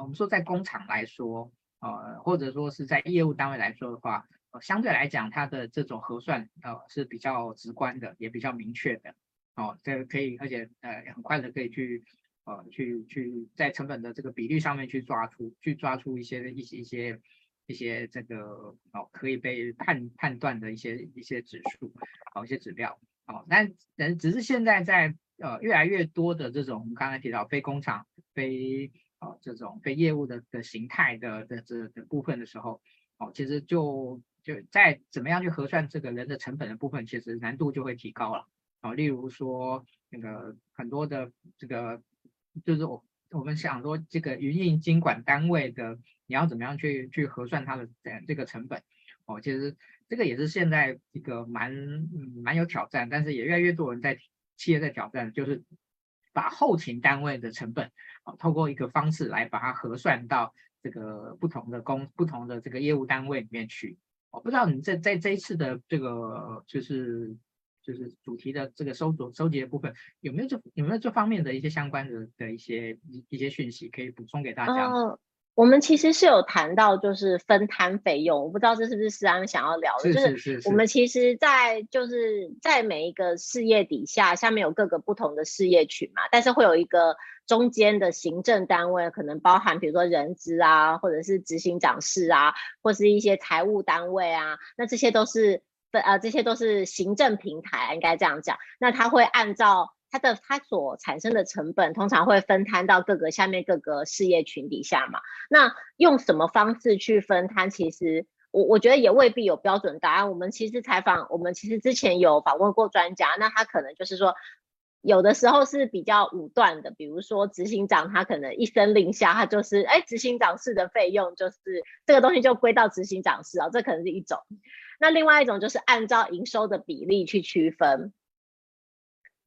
我们说在工厂来说，呃，或者说是在业务单位来说的话，相对来讲，它的这种核算呃是比较直观的，也比较明确的，哦，这个可以，而且呃很快的可以去呃去去在成本的这个比率上面去抓出去抓出一些一些一些。一些这个哦可以被判判断的一些一些指数，好一些指标，好，但但只是现在在呃越来越多的这种我们刚才提到非工厂非哦这种非业务的的形态的的这的部分的时候，哦其实就就在怎么样去核算这个人的成本的部分，其实难度就会提高了，哦，例如说那个很多的这个就是我。我们想说，这个营运经管单位的，你要怎么样去去核算它的这个成本？哦，其实这个也是现在一个蛮蛮有挑战，但是也越来越多人在企业在挑战，就是把后勤单位的成本，哦，透过一个方式来把它核算到这个不同的工不同的这个业务单位里面去。我不知道你在在这一次的这个就是。就是主题的这个收集收集的部分，有没有这有没有这方面的一些相关的的一些一一些讯息可以补充给大家？我们其实是有谈到就是分摊费用，我不知道这是不是思安想要聊的，是是是是，就是我们其实，在就是在每一个事业底下，下面有各个不同的事业群嘛，但是会有一个中间的行政单位，可能包含比如说人资啊，或者是执行长室啊，或是一些财务单位啊，那这些都是。呃，这些都是行政平台，应该这样讲。那它会按照它的它所产生的成本，通常会分摊到各个下面各个事业群底下嘛。那用什么方式去分摊？其实我我觉得也未必有标准答案。我们其实采访，我们其实之前有访问过专家，那他可能就是说，有的时候是比较武断的，比如说执行长他可能一声令下，他就是哎，执行长室的费用就是这个东西就归到执行长室啊，这可能是一种。那另外一种就是按照营收的比例去区分，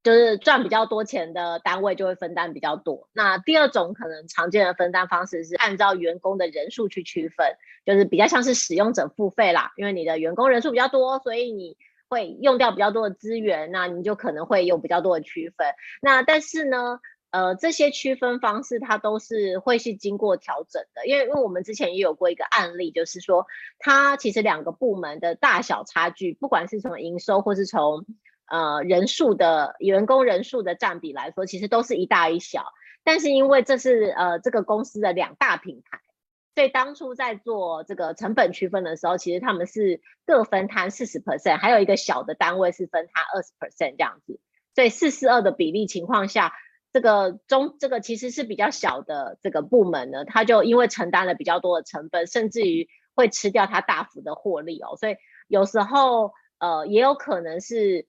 就是赚比较多钱的单位就会分担比较多。那第二种可能常见的分担方式是按照员工的人数去区分，就是比较像是使用者付费啦，因为你的员工人数比较多，所以你。会用掉比较多的资源，那你就可能会有比较多的区分。那但是呢，呃，这些区分方式它都是会是经过调整的，因为因为我们之前也有过一个案例，就是说它其实两个部门的大小差距，不管是从营收或是从呃人数的员工人数的占比来说，其实都是一大一小。但是因为这是呃这个公司的两大品牌。所以当初在做这个成本区分的时候，其实他们是各分摊四十 percent，还有一个小的单位是分摊二十 percent 这样子。所以四四二的比例情况下，这个中这个其实是比较小的这个部门呢，他就因为承担了比较多的成本，甚至于会吃掉它大幅的获利哦。所以有时候呃也有可能是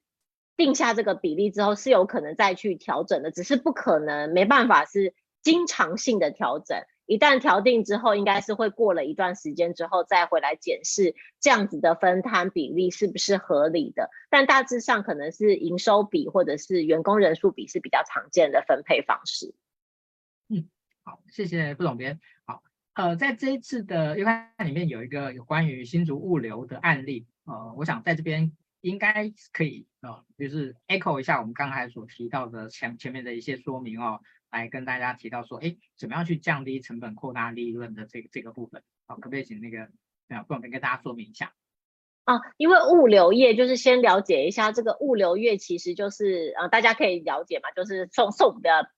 定下这个比例之后是有可能再去调整的，只是不可能没办法是经常性的调整。一旦调定之后，应该是会过了一段时间之后再回来检视这样子的分摊比例是不是合理的。但大致上可能是营收比或者是员工人数比是比较常见的分配方式。嗯，好，谢谢副总编。好，呃，在这一次的 U 刊里面有一个有关于新竹物流的案例，呃，我想在这边应该可以啊，就是 echo 一下我们刚才所提到的前前面的一些说明哦。来跟大家提到说，哎，怎么样去降低成本、扩大利润的这个这个部分，好，可不可以请那个啊副总跟大家说明一下？啊，因为物流业就是先了解一下这个物流业，其实就是啊，大家可以了解嘛，就是送送的，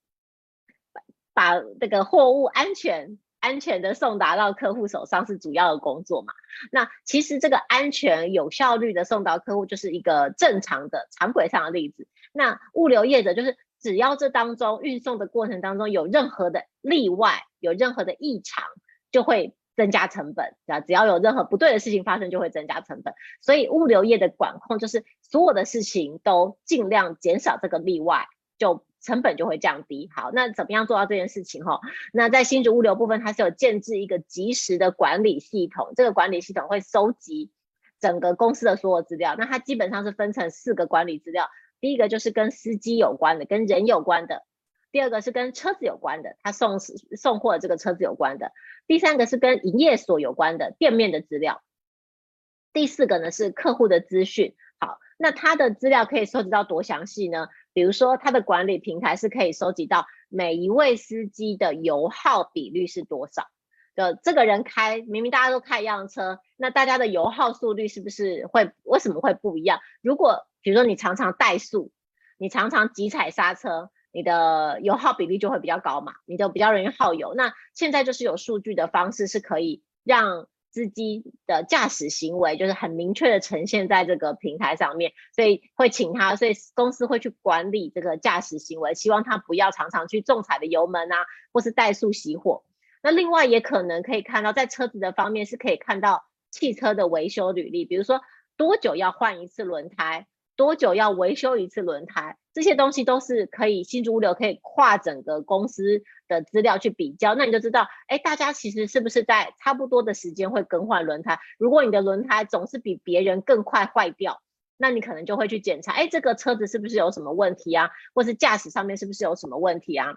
把这个货物安全安全的送达到客户手上是主要的工作嘛。那其实这个安全有效率的送到客户，就是一个正常的常轨上的例子。那物流业者就是。只要这当中运送的过程当中有任何的例外，有任何的异常，就会增加成本。啊，只要有任何不对的事情发生，就会增加成本。所以物流业的管控就是所有的事情都尽量减少这个例外，就成本就会降低。好，那怎么样做到这件事情？哈，那在新竹物流部分，它是有建置一个即时的管理系统，这个管理系统会收集整个公司的所有资料。那它基本上是分成四个管理资料。第一个就是跟司机有关的，跟人有关的；第二个是跟车子有关的，他送送货的这个车子有关的；第三个是跟营业所有关的，店面的资料；第四个呢是客户的资讯。好，那它的资料可以收集到多详细呢？比如说，它的管理平台是可以收集到每一位司机的油耗比率是多少。的这个人开，明明大家都开一样的车，那大家的油耗速率是不是会为什么会不一样？如果比如说你常常怠速，你常常急踩刹车，你的油耗比例就会比较高嘛，你就比较容易耗油。那现在就是有数据的方式是可以让司机的驾驶行为就是很明确的呈现在这个平台上面，所以会请他，所以公司会去管理这个驾驶行为，希望他不要常常去重踩的油门啊，或是怠速熄火。那另外也可能可以看到，在车子的方面是可以看到汽车的维修履历，比如说多久要换一次轮胎，多久要维修一次轮胎，这些东西都是可以新竹物流可以跨整个公司的资料去比较，那你就知道，哎，大家其实是不是在差不多的时间会更换轮胎？如果你的轮胎总是比别人更快坏掉，那你可能就会去检查，哎，这个车子是不是有什么问题啊？或是驾驶上面是不是有什么问题啊？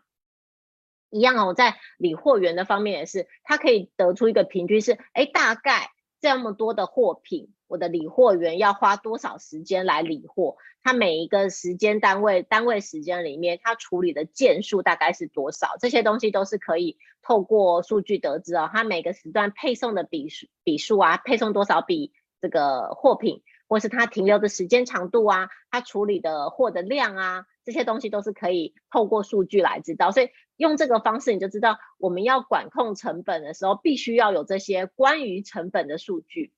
一样哦，在理货员的方面也是，他可以得出一个平均是，哎，大概这么多的货品，我的理货员要花多少时间来理货？他每一个时间单位，单位时间里面，他处理的件数大概是多少？这些东西都是可以透过数据得知哦。他每个时段配送的笔数笔数啊，配送多少笔这个货品，或是他停留的时间长度啊，他处理的货的量啊。这些东西都是可以透过数据来知道，所以用这个方式你就知道我们要管控成本的时候，必须要有这些关于成本的数据。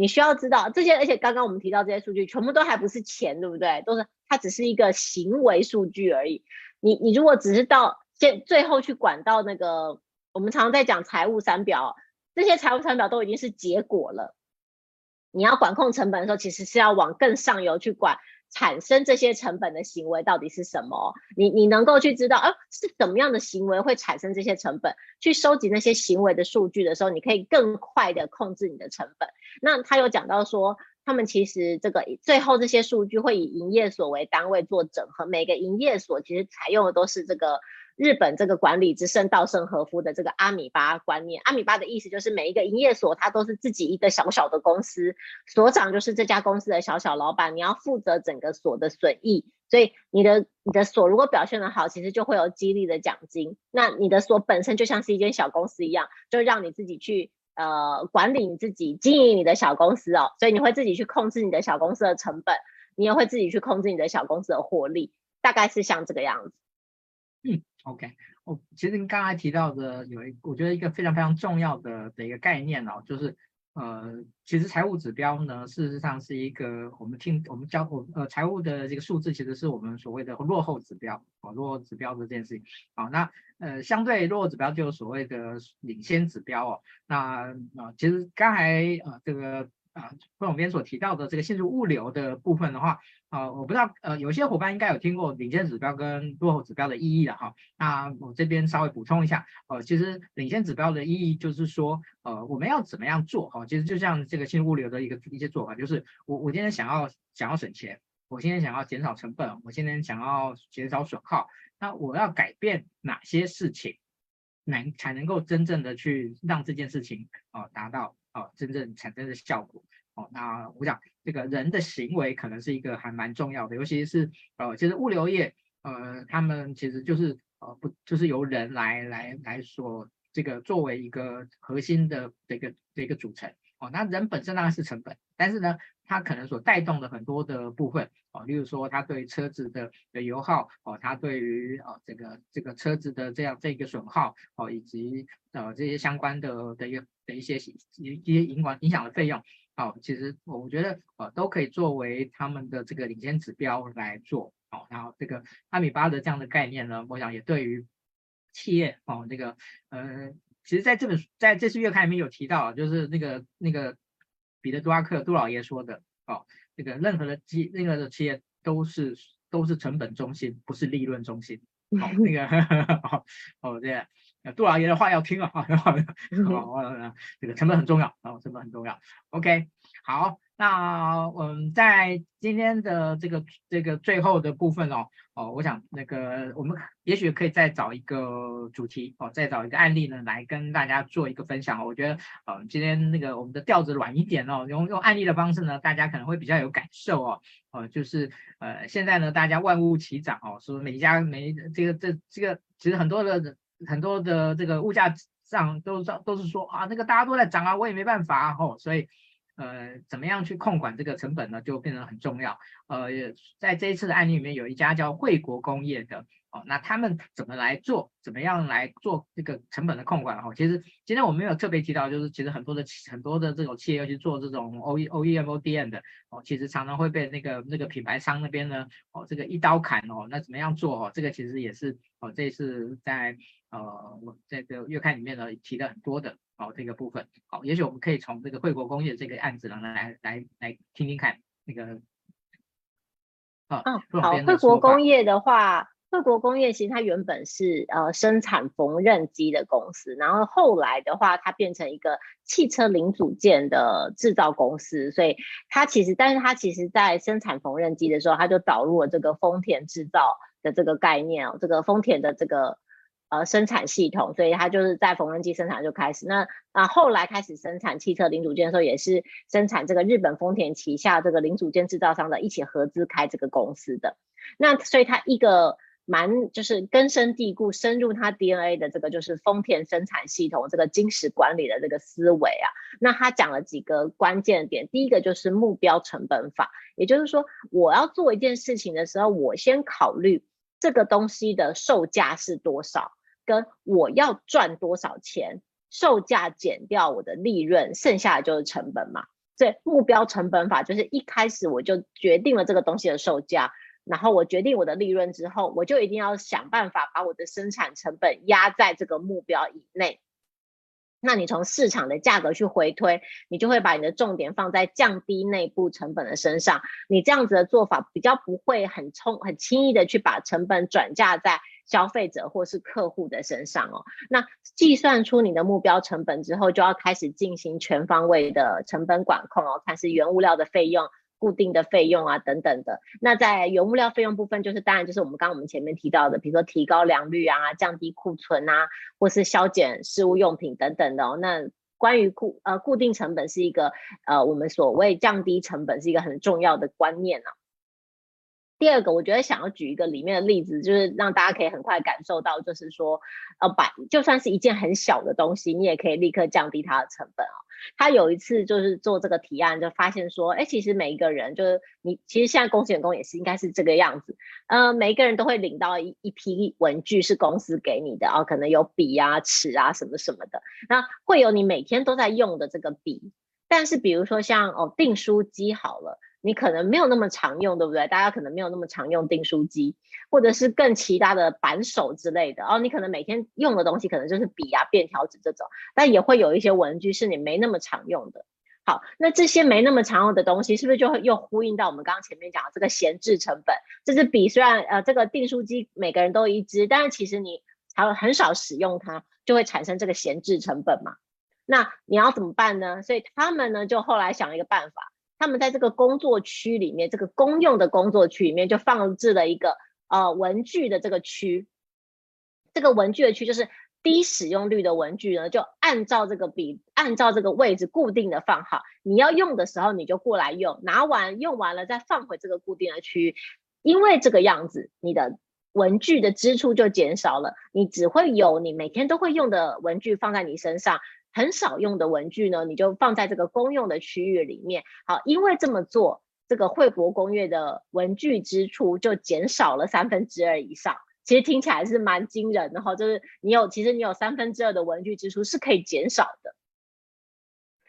你需要知道这些，而且刚刚我们提到这些数据，全部都还不是钱，对不对？都是它只是一个行为数据而已。你你如果只是到现最后去管到那个，我们常常在讲财务三表，这些财务三表都已经是结果了。你要管控成本的时候，其实是要往更上游去管。产生这些成本的行为到底是什么？你你能够去知道，呃，是怎么样的行为会产生这些成本？去收集那些行为的数据的时候，你可以更快的控制你的成本。那他有讲到说，他们其实这个最后这些数据会以营业所为单位做整合，每个营业所其实采用的都是这个。日本这个管理之圣稻盛和夫的这个阿米巴观念，阿米巴的意思就是每一个营业所它都是自己一个小小的公司，所长就是这家公司的小小老板，你要负责整个所的损益，所以你的你的所如果表现得好，其实就会有激励的奖金。那你的所本身就像是一间小公司一样，就让你自己去呃管理你自己经营你的小公司哦，所以你会自己去控制你的小公司的成本，你也会自己去控制你的小公司的获利，大概是像这个样子。嗯。OK，我其实您刚才提到的有一，我觉得一个非常非常重要的的一个概念哦，就是呃，其实财务指标呢，事实上是一个我们听我们教我呃财务的这个数字，其实是我们所谓的落后指标哦，落后指标的这件事情。好，那呃相对落后指标就是所谓的领先指标哦。那啊、其实刚才啊这个。啊，副总编所提到的这个线束物流的部分的话，啊，我不知道，呃，有些伙伴应该有听过领先指标跟落后指标的意义的哈。那我这边稍微补充一下，呃，其实领先指标的意义就是说，呃，我们要怎么样做哈？其实就像这个新物流的一个一些做法，就是我我今天想要想要省钱，我今天想要减少成本，我今天想要减少损耗，那我要改变哪些事情，能才能够真正的去让这件事情啊达到。哦，真正产生的效果哦，那我想这个人的行为可能是一个还蛮重要的，尤其是呃，其实物流业呃，他们其实就是呃不就是由人来来来说这个作为一个核心的这个这个组成哦，那人本身当然是成本，但是呢，它可能所带动的很多的部分哦，例如说它对车子的的油耗哦，它对于呃这个这个车子的这样这个损耗哦，以及呃这些相关的的一个。的一些一些影响影响的费用，哦，其实我觉得呃都可以作为他们的这个领先指标来做，哦，然后这个阿米巴的这样的概念呢，我想也对于企业哦，这个呃，其实在这本在这次月刊里面有提到，就是那个那个彼得·杜拉克杜老爷说的，哦，这个任何的企任何的企业都是都是成本中心，不是利润中心，好、*laughs* 哦，那个好哦这样。杜老爷的话要听啊，*laughs* 这个成本很重要啊，成本很重要。OK，好，那我们，在今天的这个这个最后的部分哦，哦，我想那个我们也许可以再找一个主题哦，再找一个案例呢来跟大家做一个分享。我觉得呃，今天那个我们的调子软一点哦，用用案例的方式呢，大家可能会比较有感受哦。哦，就是呃，现在呢，大家万物齐涨哦，说每一家每这个这这个其实很多的。很多的这个物价上都是都是说啊，那个大家都在涨啊，我也没办法哦，所以呃，怎么样去控管这个成本呢，就变得很重要。呃，在这一次的案例里面，有一家叫惠国工业的。哦，那他们怎么来做？怎么样来做这个成本的控管？哈，其实今天我们没有特别提到，就是其实很多的很多的这种企业，要去做这种 O E O E M O D N 的，哦，其实常常会被那个那个品牌商那边呢，哦，这个一刀砍哦。那怎么样做？哦，这个其实也是哦，这是在呃我这个月刊里面呢提的很多的哦这个部分。好，也许我们可以从这个惠国工业这个案子呢来来来听听看那个。啊，好，惠国工业的话。惠国工业其实它原本是呃生产缝纫机的公司，然后后来的话它变成一个汽车零组件的制造公司，所以它其实，但是它其实在生产缝纫机的时候，它就导入了这个丰田制造的这个概念哦，这个丰田的这个呃生产系统，所以它就是在缝纫机生产就开始，那啊后来开始生产汽车零组件的时候，也是生产这个日本丰田旗下这个零组件制造商的一起合资开这个公司的，那所以它一个。蛮就是根深蒂固、深入它 DNA 的这个就是丰田生产系统这个金石管理的这个思维啊。那他讲了几个关键点，第一个就是目标成本法，也就是说我要做一件事情的时候，我先考虑这个东西的售价是多少，跟我要赚多少钱，售价减掉我的利润，剩下的就是成本嘛。所以目标成本法就是一开始我就决定了这个东西的售价。然后我决定我的利润之后，我就一定要想办法把我的生产成本压在这个目标以内。那你从市场的价格去回推，你就会把你的重点放在降低内部成本的身上。你这样子的做法比较不会很冲、很轻易的去把成本转嫁在消费者或是客户的身上哦。那计算出你的目标成本之后，就要开始进行全方位的成本管控哦，看是原物料的费用。固定的费用啊，等等的。那在原物料费用部分，就是当然就是我们刚刚我们前面提到的，比如说提高良率啊，降低库存啊，或是削减事务用品等等的哦。那关于固呃固定成本是一个呃我们所谓降低成本是一个很重要的观念啊。第二个，我觉得想要举一个里面的例子，就是让大家可以很快感受到，就是说呃把就算是一件很小的东西，你也可以立刻降低它的成本啊。他有一次就是做这个提案，就发现说，哎，其实每一个人就是你，其实现在公司员工也是应该是这个样子，呃，每一个人都会领到一一批文具是公司给你的，哦，可能有笔啊、尺啊什么什么的，那会有你每天都在用的这个笔，但是比如说像哦订书机好了。你可能没有那么常用，对不对？大家可能没有那么常用订书机，或者是更其他的扳手之类的哦。你可能每天用的东西可能就是笔啊、便条纸这种，但也会有一些文具是你没那么常用的。好，那这些没那么常用的东西，是不是就会又呼应到我们刚刚前面讲的这个闲置成本？这支笔虽然呃这个订书机每个人都一支，但是其实你还有很少使用它，就会产生这个闲置成本嘛。那你要怎么办呢？所以他们呢就后来想了一个办法。他们在这个工作区里面，这个公用的工作区里面，就放置了一个呃文具的这个区。这个文具的区就是低使用率的文具呢，就按照这个笔，按照这个位置固定的放好。你要用的时候，你就过来用，拿完用完了再放回这个固定的区域。因为这个样子，你的文具的支出就减少了，你只会有你每天都会用的文具放在你身上。很少用的文具呢，你就放在这个公用的区域里面。好，因为这么做，这个惠国工业的文具支出就减少了三分之二以上。其实听起来是蛮惊人的哈，就是你有，其实你有三分之二的文具支出是可以减少的。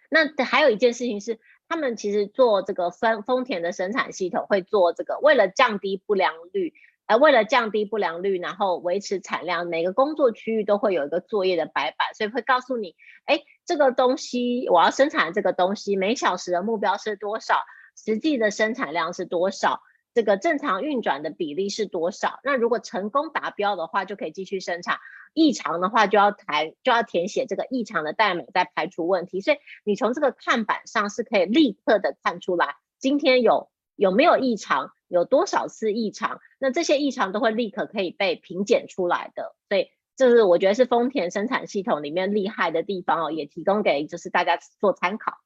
那还有一件事情是，他们其实做这个丰丰田的生产系统会做这个，为了降低不良率。呃，为了降低不良率，然后维持产量，每个工作区域都会有一个作业的白板，所以会告诉你，哎，这个东西我要生产这个东西，每小时的目标是多少，实际的生产量是多少，这个正常运转的比例是多少。那如果成功达标的话，就可以继续生产；异常的话，就要填就要填写这个异常的代码，再排除问题。所以你从这个看板上是可以立刻的看出来，今天有有没有异常。有多少次异常？那这些异常都会立刻可以被评检出来的，所以这是我觉得是丰田生产系统里面厉害的地方哦，也提供给就是大家做参考。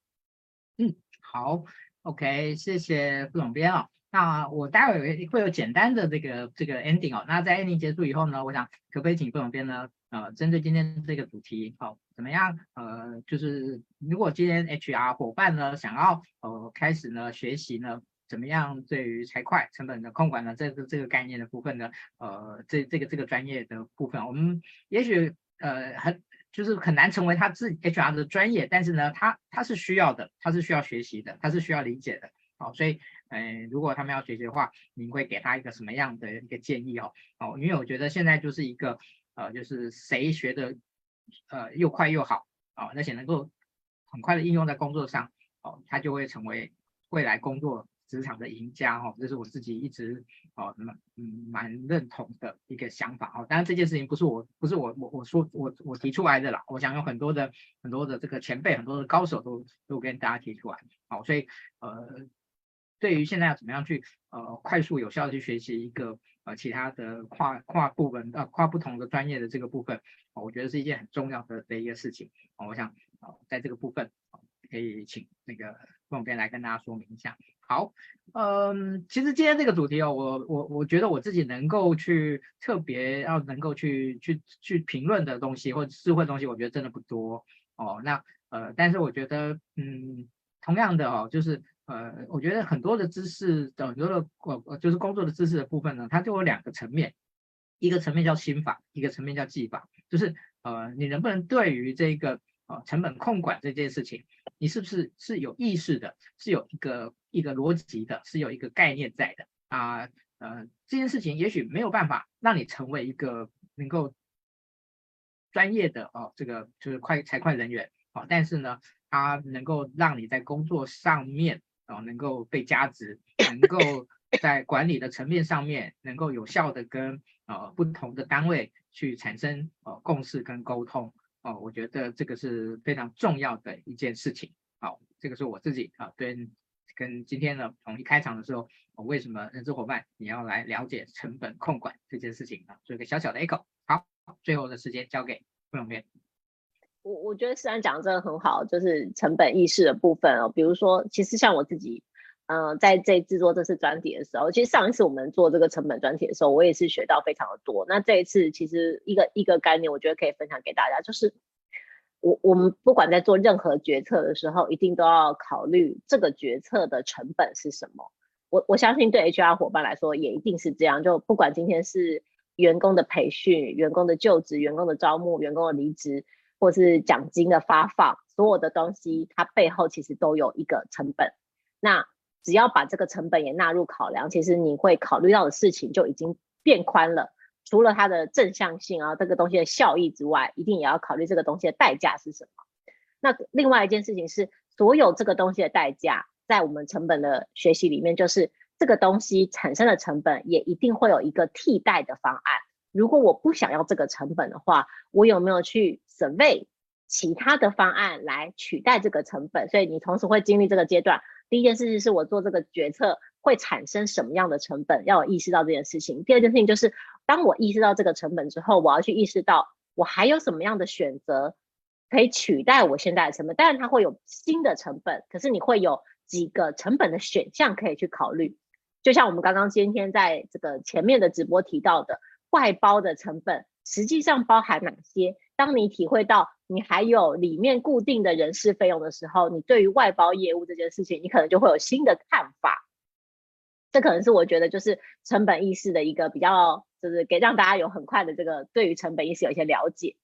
嗯，好，OK，谢谢副总编哦。那我待会会有简单的这个这个 ending 哦。那在 ending 结束以后呢，我想可不可以请副总编呢，呃，针对今天这个主题，好、哦，怎么样？呃，就是如果今天 HR 伙伴呢想要呃开始呢学习呢？怎么样？对于财会成本的控管呢？这个这个概念的部分呢？呃，这这个这个专业的部分，我们也许呃很就是很难成为他自己 HR 的专业，但是呢，他他是需要的，他是需要学习的，他是需要理解的。好，所以呃，如果他们要学习的话，您会给他一个什么样的一个建议哦？哦，因为我觉得现在就是一个呃，就是谁学的呃又快又好啊，而且能够很快的应用在工作上，哦，他就会成为未来工作。职场的赢家哈，这是我自己一直哦蛮嗯蛮认同的一个想法哦。当然这件事情不是我不是我我我说我我提出来的啦，我想有很多的很多的这个前辈很多的高手都都跟大家提出来。好，所以呃对于现在要怎么样去呃快速有效的去学习一个呃其他的跨跨部门呃跨不同的专业的这个部分，我觉得是一件很重要的的一个事情。我想啊在这个部分可以请那个副总编来跟大家说明一下。好，嗯，其实今天这个主题哦，我我我觉得我自己能够去特别要能够去去去评论的东西或者智慧的东西，我觉得真的不多哦。那呃，但是我觉得，嗯，同样的哦，就是呃，我觉得很多的知识，很多的呃，就是工作的知识的部分呢，它就有两个层面，一个层面叫心法，一个层面叫技法，就是呃，你能不能对于这个。啊，成本控管这件事情，你是不是是有意识的，是有一个一个逻辑的，是有一个概念在的啊？呃，这件事情也许没有办法让你成为一个能够专业的哦，这个就是快财会人员哦，但是呢，它能够让你在工作上面哦能够被加值，能够在管理的层面上面能够有效的跟呃不同的单位去产生呃共识跟沟通哦，我觉得这个是非常重要的一件事情。好，这个是我自己啊跟。跟今天呢，从一开场的时候，我为什么人资伙伴你要来了解成本控管这件事情啊？做一个小小的 echo。好，最后的时间交给傅永斌。我我觉得思然讲的真的很好，就是成本意识的部分哦。比如说，其实像我自己，嗯、在这制作这次专题的时候，其实上一次我们做这个成本专题的时候，我也是学到非常的多。那这一次其实一个一个概念，我觉得可以分享给大家，就是。我我们不管在做任何决策的时候，一定都要考虑这个决策的成本是什么。我我相信对 HR 伙伴来说也一定是这样。就不管今天是员工的培训、员工的就职、员工的招募、员工的离职，或是奖金的发放，所有的东西它背后其实都有一个成本。那只要把这个成本也纳入考量，其实你会考虑到的事情就已经变宽了。除了它的正向性啊，这个东西的效益之外，一定也要考虑这个东西的代价是什么。那另外一件事情是，所有这个东西的代价，在我们成本的学习里面，就是这个东西产生的成本，也一定会有一个替代的方案。如果我不想要这个成本的话，我有没有去 survey 其他的方案来取代这个成本？所以你同时会经历这个阶段。第一件事情是我做这个决策会产生什么样的成本，要我意识到这件事情。第二件事情就是。当我意识到这个成本之后，我要去意识到我还有什么样的选择可以取代我现在的成本。当然，它会有新的成本，可是你会有几个成本的选项可以去考虑。就像我们刚刚今天在这个前面的直播提到的，外包的成本实际上包含哪些？当你体会到你还有里面固定的人事费用的时候，你对于外包业务这件事情，你可能就会有新的看法。这可能是我觉得就是成本意识的一个比较。就是给让大家有很快的这个对于成本意识有一些了解。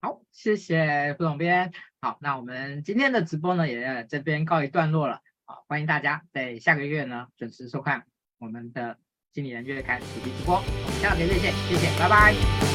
好，谢谢副总编。好，那我们今天的直播呢也这边告一段落了。好，欢迎大家在下个月呢准时收看我们的经理人月刊主题直播。我们下个月见，谢谢，拜拜。